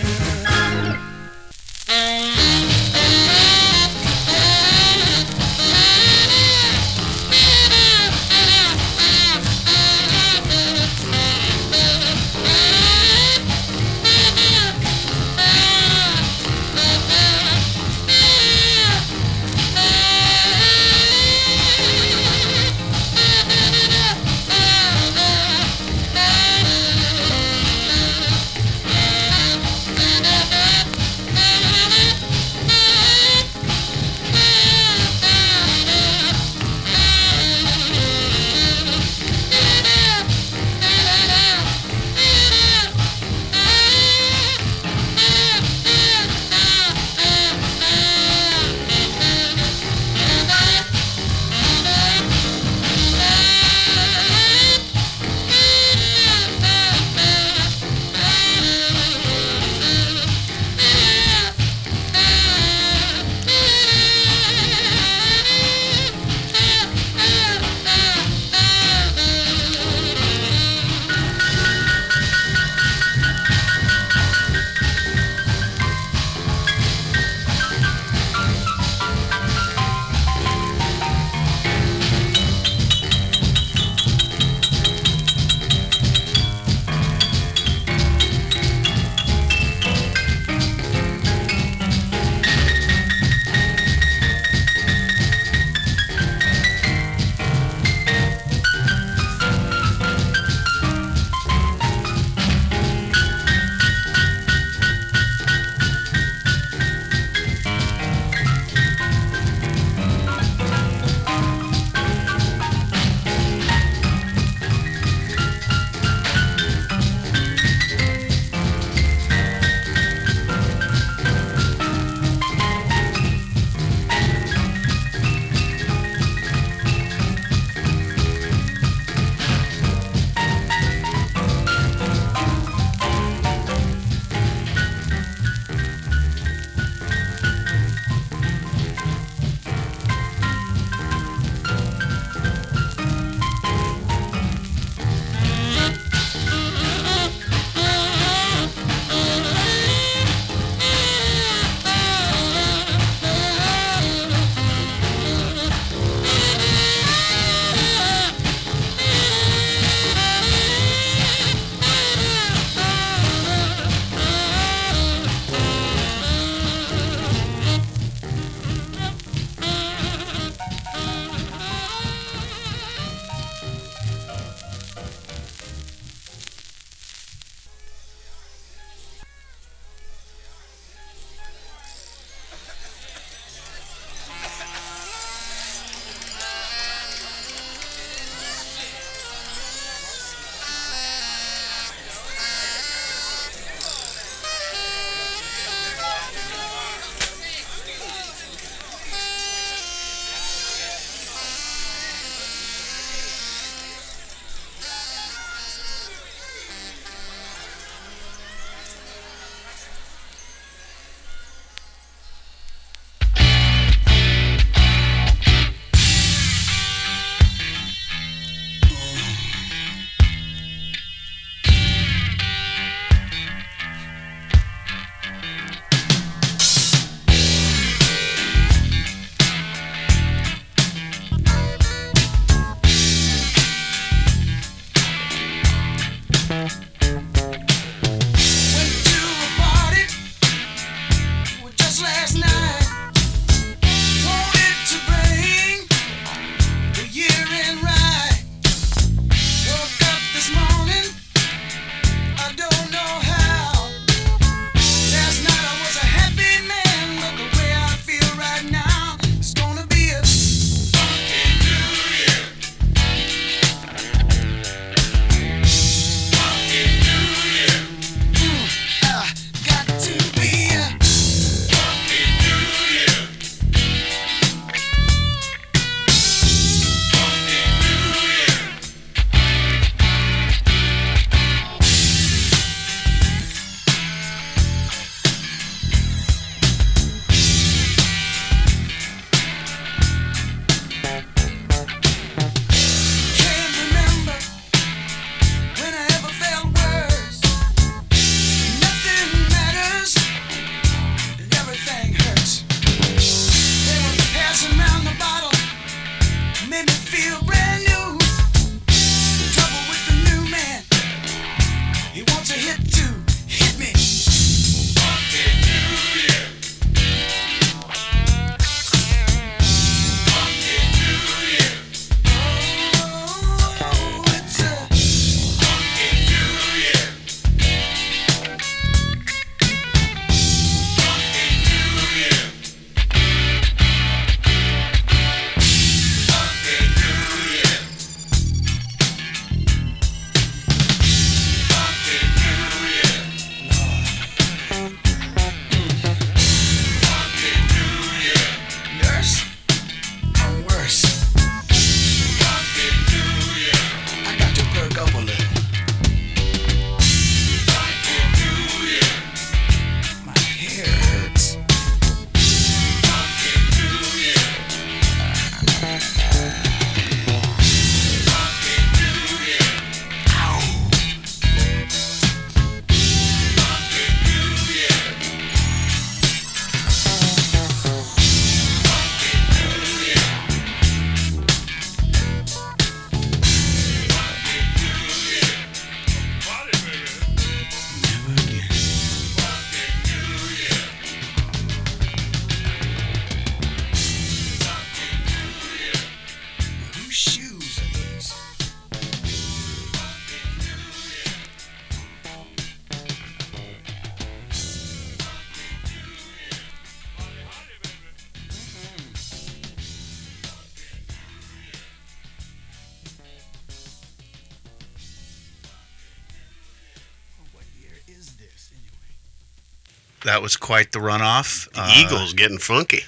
Speaker 1: That was quite the runoff.
Speaker 6: The Eagles getting funky.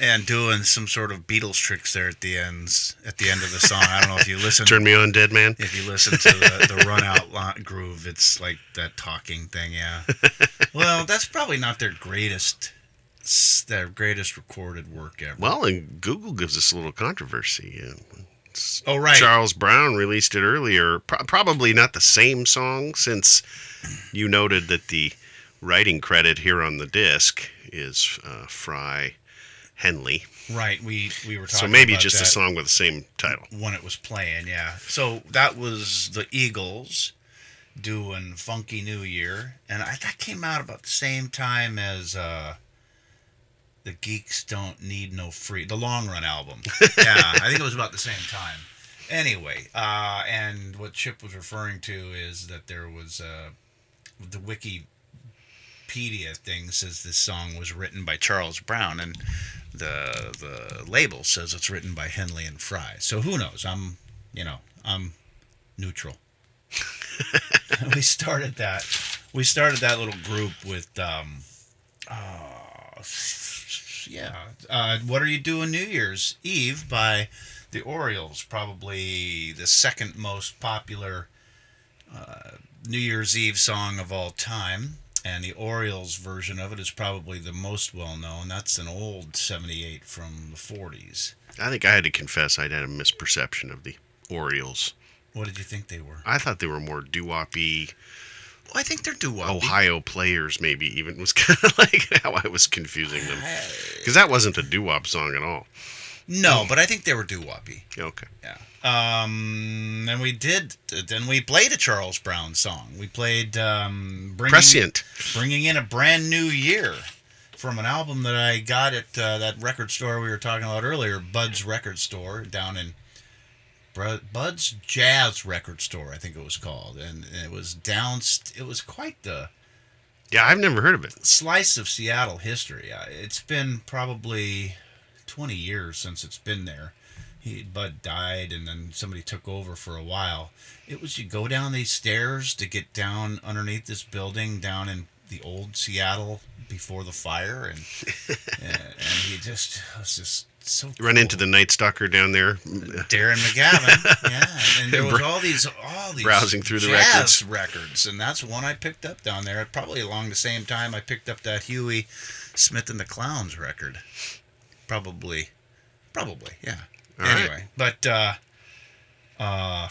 Speaker 1: and doing some sort of Beatles tricks there at the ends at the end of the song. I don't know if you listen. <laughs>
Speaker 6: Turn me on, dead man.
Speaker 1: If you listen to the, the run out groove, it's like that talking thing. Yeah. <laughs> well, that's probably not their greatest their greatest recorded work ever.
Speaker 6: Well, and Google gives us a little controversy. Uh, it's-
Speaker 1: Oh, right.
Speaker 6: Charles Brown released it earlier. Pro- probably not the same song, since you noted that the writing credit here on the disc is uh, Frey Henley.
Speaker 1: Right. We we were talking.
Speaker 6: So maybe
Speaker 1: about
Speaker 6: just a song with the same title.
Speaker 1: when it was playing. Yeah. So that was the Eagles doing "Funky New Year," and I, that came out about the same time as. uh the Geeks Don't Need No Free, the Long Run album. <laughs> Yeah, I think it was about the same time. Anyway, uh, and what Chip was referring to is that there was uh, the Wikipedia thing says this song was written by Charles Brown, and the the label says it's written by Henley and Frey. So who knows? I'm, you know, I'm neutral. <laughs> we started that. We started that little group with, um, uh, yeah. Uh, what are you doing New Year's Eve by the Orioles? Probably the second most popular uh, New Year's Eve song of all time. And the Orioles version of it is probably the most well known. That's an old 78 from the 40s.
Speaker 6: I think I had to confess I'd had a misperception of the Orioles.
Speaker 1: What did you think they were?
Speaker 6: I thought they were more doo-woppy
Speaker 1: Well, I think they're doo
Speaker 6: Ohio players, maybe even was <laughs> kind of like how I was confusing them because that wasn't a doo-wop song at all.
Speaker 1: No, but I think they were doo woppy.
Speaker 6: Okay.
Speaker 1: Yeah. Um, then we did. Then we played a Charles Brown song. We played um, bringing,
Speaker 6: Prescient.
Speaker 1: bringing in a brand new year from an album that I got at uh, that record store we were talking about earlier, Bud's Record Store down in Bud's Jazz Record Store, I think it was called, and it was down. It was quite the
Speaker 6: Yeah, I've never heard of it.
Speaker 1: slice of Seattle history. Uh, It's been probably 20 years since it's been there. He, Bud died, and then somebody took over for a while. It was you go down these stairs to get down underneath this building down in the old Seattle before the fire, and <laughs> and, and he just was just so
Speaker 6: Run into the Night Stalker down there.
Speaker 1: Darren McGavin, <laughs> yeah, and there was all these all these
Speaker 6: Browsing through the records.
Speaker 1: records, and that's one I picked up down there. Probably along the same time I picked up that Huey Smith and the Clowns record. Probably, probably, yeah.
Speaker 6: All right.
Speaker 1: anyway, but uh, uh,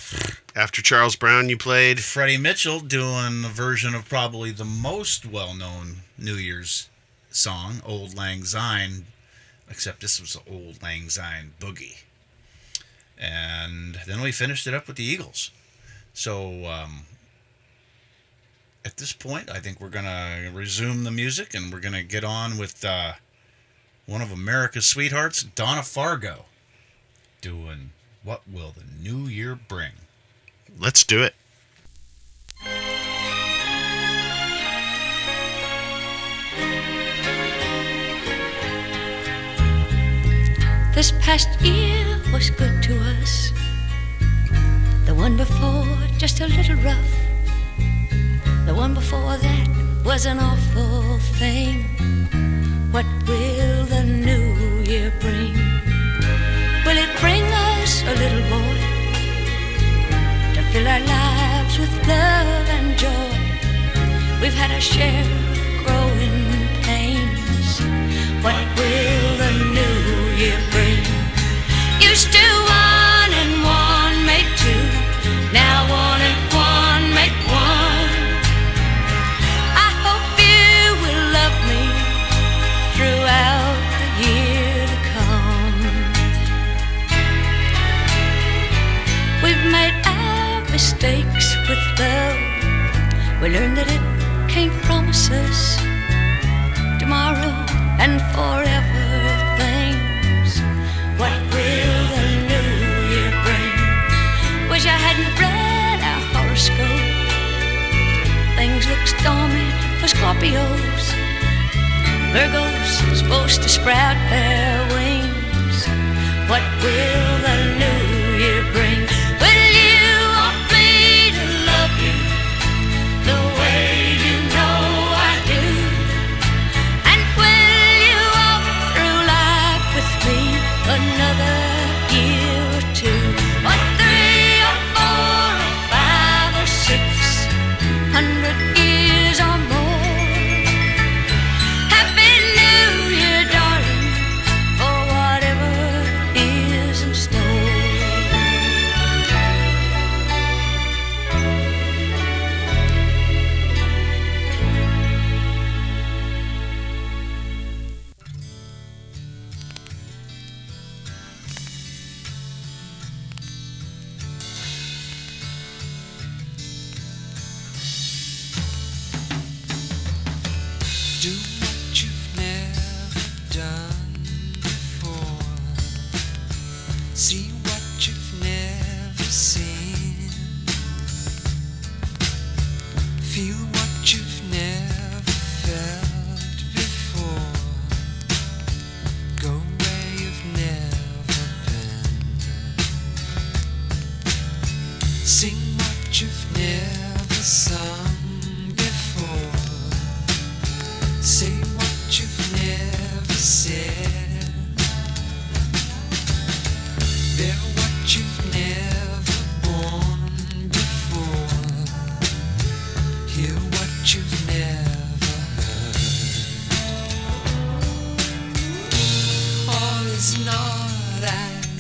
Speaker 6: After Charles Brown, you played
Speaker 1: Freddie Mitchell doing a version of probably the most well-known New Year's song, "Auld Lang Syne," except this was an "Auld Lang Syne Boogie." And then we finished it up with the Eagles. So um, at this point, I think we're gonna resume the music, and we're gonna get on with uh, one of America's sweethearts, Donna Fargo, doing "What Will the New Year Bring."
Speaker 6: Let's do it.
Speaker 12: This past year was good to us. The one before, just a little rough. The one before that was an awful thing. What will fill our lives with love and joy? We've had our share of growing pains. What will the new year bring? Used to one and one We learned that it can't promise us tomorrow and forever things. What will the new year bring? Wish I hadn't read our horoscope. Things look stormy for Scorpios. Virgos supposed to sprout their wings. What will the new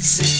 Speaker 16: as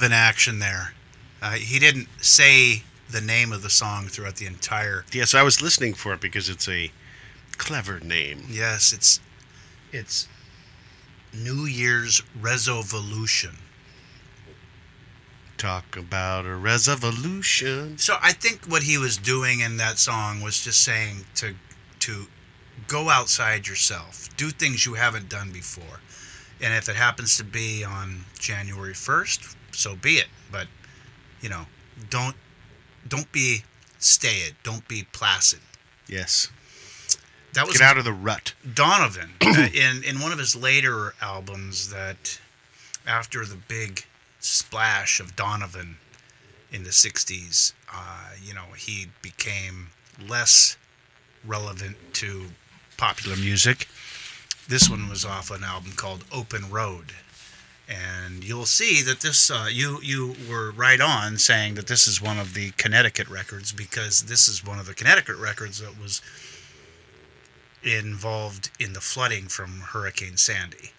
Speaker 1: little Donovan action there. Uh, he didn't say the name of the song throughout the entire.
Speaker 6: Yes, I was listening for it because it's a clever name.
Speaker 1: Yes, it's it's New Year's resolution.
Speaker 6: Talk about a resolution.
Speaker 1: So I think what he was doing in that song was just saying to to go outside yourself, do things you haven't done before. And if it happens to be on January 1st, so be it. But, you know, don't don't be staid, don't be placid.
Speaker 6: Yes.
Speaker 1: That was
Speaker 6: Get out of the rut.
Speaker 1: Donovan <clears throat> uh, in in one of his later albums that after the big splash of Donovan in the 60s, uh, you know, he became less relevant to popular music. This one was off an album called Open Road. And you'll see that this uh, you you were right on saying that this is one of the Connecticut records because this is one of the Connecticut records that was involved in the flooding from Hurricane Sandy.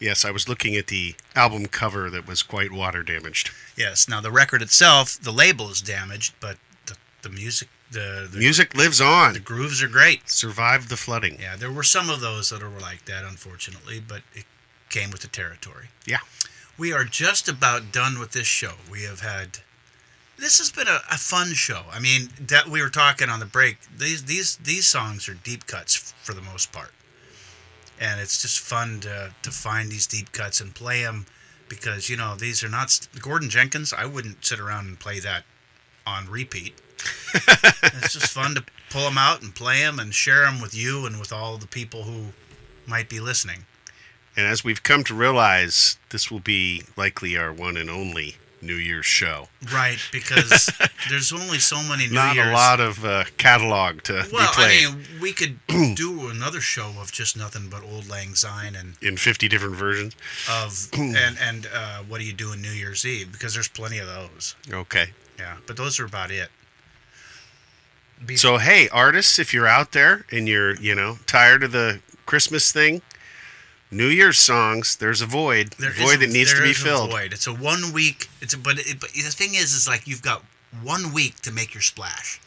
Speaker 6: Yes, I was looking at the album cover that was quite water damaged.
Speaker 1: Yes. Now the record itself, the label is damaged, but the, the music, the, the
Speaker 6: Music lives on.
Speaker 1: the grooves are great.
Speaker 6: Survived the flooding.
Speaker 1: Yeah, there were some of those that were like that, unfortunately, but it came with the territory.
Speaker 6: Yeah.
Speaker 1: We are just about done with this show. We have had. This has been a, a fun show. I mean, that we were talking on the break. These these these songs are deep cuts for the most part, and it's just fun to to find these deep cuts and play them because you know these are not Gordon Jenkins. I wouldn't sit around and play that on repeat. <laughs> it's just fun to pull them out and play them and share them with you and with all the people who might be listening.
Speaker 6: And as we've come to realize, this will be likely our one and only New Year's show.
Speaker 1: Right, because <laughs> there's only so many New
Speaker 6: Not
Speaker 1: Year's.
Speaker 6: a lot of uh, catalog to
Speaker 1: Well,
Speaker 6: be played
Speaker 1: I mean, we could <clears throat> do another show of just nothing but Auld Lang Syne and
Speaker 6: in 50 different versions.
Speaker 1: of <clears throat> and and uh, what do you do on New Year's Eve? Because there's plenty of those.
Speaker 6: Okay.
Speaker 1: Yeah, but those are about it. Be-
Speaker 6: So hey, artists, if you're out there and you're, you know, tired of the Christmas thing, New Year's songs, there's a void,
Speaker 1: There
Speaker 6: a void that needs to be filled.
Speaker 1: void. It's a one week. It's a, but, it, but the thing is, is like you've got one week to make your splash.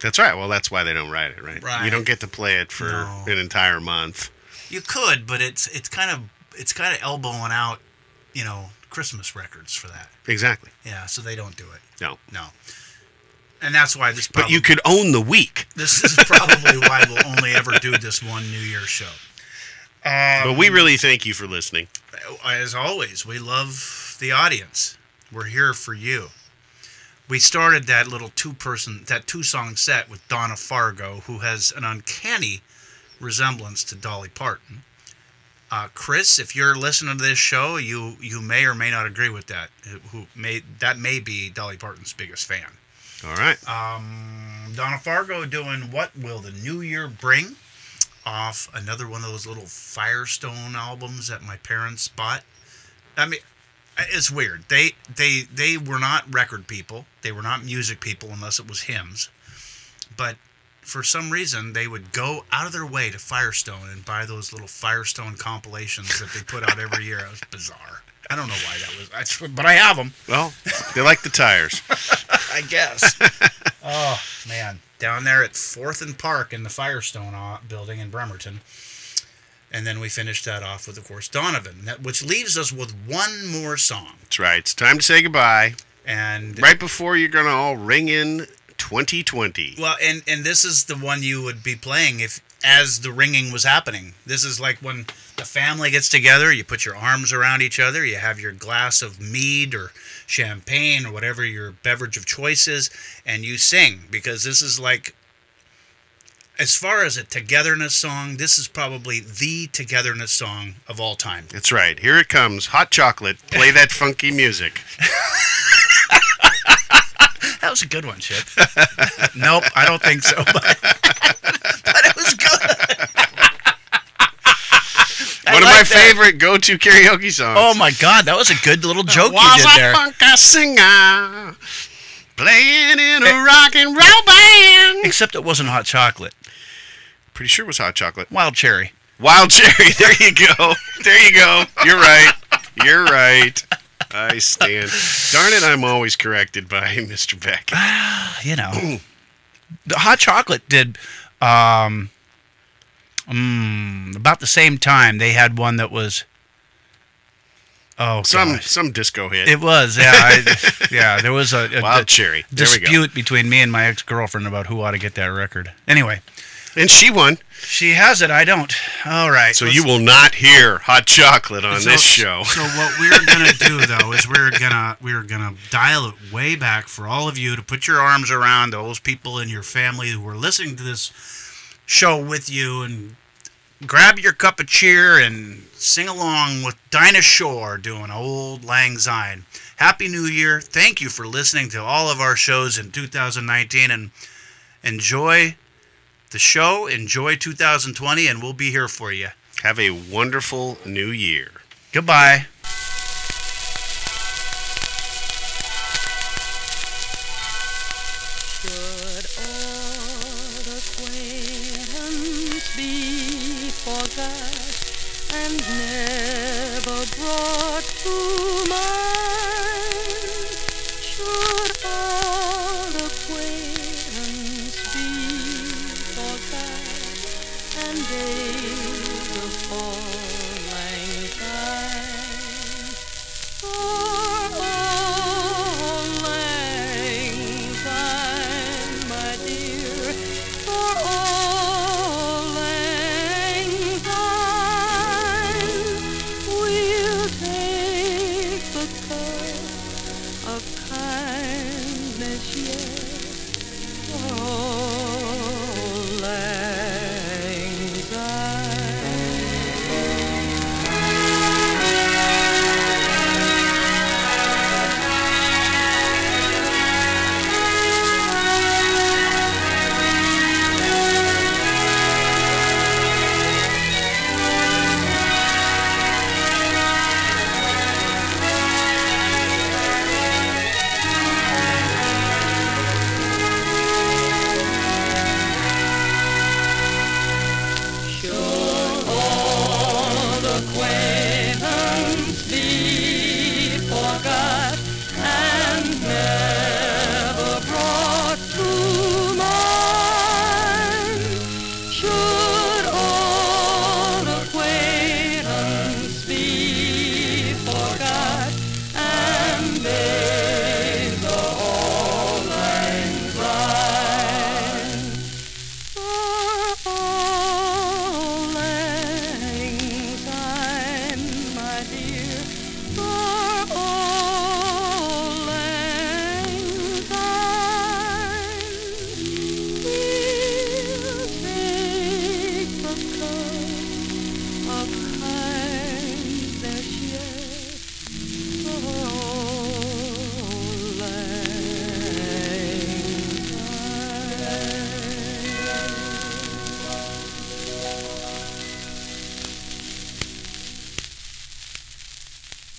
Speaker 6: That's right. Well, that's why they don't write it, right?
Speaker 1: Right.
Speaker 6: You don't get to play it for
Speaker 1: No.
Speaker 6: an entire month.
Speaker 1: You could, but it's it's kind of it's kind of elbowing out, you know, Christmas records for that.
Speaker 6: Exactly.
Speaker 1: Yeah, so they don't do it.
Speaker 6: No.
Speaker 1: No. And that's why this.
Speaker 6: But you could own the week.
Speaker 1: This is probably why we'll only ever do this one New Year's show. Um,
Speaker 6: but we really thank you for listening.
Speaker 1: as always, we love the audience. We're here for you. We started that little two-person, that two-song set with Donna Fargo, who has an uncanny resemblance to Dolly Parton. Uh, Chris, if you're listening to this show, you you may or may not agree with that. Who may that may be Dolly Parton's biggest fan.
Speaker 6: All right.
Speaker 1: Um, Donna Fargo doing "What Will the New Year Bring" off another one of those little Firestone albums that my parents bought. I mean, it's weird. They they they were not record people. They were not music people unless it was hymns. But for some reason, they would go out of their way to Firestone and buy those little Firestone compilations that they put out every year. It was bizarre. I don't know why that was. I, but I have them.
Speaker 6: Well, they like the tires. <laughs>
Speaker 1: I guess. <laughs> oh man, down there at Fourth and Park in the Firestone uh, building in Bremerton, and then we finished that off with, of course, Donovan, that, which leaves us with one more song.
Speaker 6: That's right. It's time to say goodbye.
Speaker 1: And
Speaker 6: Right before you're going to all ring in 2020.
Speaker 1: well, and and this is the one you would be playing if as the ringing was happening. This is like when the family gets together, you put your arms around each other, you have your glass of mead or champagne or whatever your beverage of choice is, and you sing because this is like as far as a togetherness song, this is probably the togetherness song of all time.
Speaker 6: That's right. Here it comes. Hot chocolate. Play that <laughs> funky music.
Speaker 1: That was a good one, Chip. nope, I don't think so. <laughs> But, but it was good.
Speaker 6: One of my
Speaker 1: that.
Speaker 6: favorite go-to karaoke songs.
Speaker 1: Oh my God, that was a good little joke you
Speaker 6: Was
Speaker 1: did
Speaker 6: a
Speaker 1: there.
Speaker 6: funky singer playing in a rock and roll band.
Speaker 1: Except it wasn't hot chocolate.
Speaker 6: Pretty sure it was hot chocolate.
Speaker 1: Wild cherry.
Speaker 6: Wild cherry. <laughs> There you go. There you go. You're right. You're right. I stand. Darn it, I'm always corrected by <laughs> Mr. Beck.
Speaker 1: You know, <clears throat> the hot chocolate did um, mm, about the same time. They had one that was Oh,
Speaker 6: some
Speaker 1: gosh.
Speaker 6: some disco hit.
Speaker 1: It was, yeah, I, <laughs> yeah. There was a, a
Speaker 6: Wild
Speaker 1: a
Speaker 6: Cherry. There
Speaker 1: dispute between me and my ex girlfriend about who ought to get that record. Anyway,
Speaker 6: and she won.
Speaker 1: She has it. I don't. All right.
Speaker 6: So you will not hear hot chocolate on
Speaker 1: So-
Speaker 6: this show.
Speaker 1: So <laughs> what we're gonna do though is we're gonna we're gonna dial it way back for all of you to put your arms around those people in your family who are listening to this show with you and grab your cup of cheer and sing along with Dinah Shore doing Auld Lang Syne. Happy New Year. Thank you for listening to all of our shows in 2019 and enjoy the show, enjoy 2020 and we'll be here for you.
Speaker 6: Have a wonderful new year.
Speaker 1: Goodbye.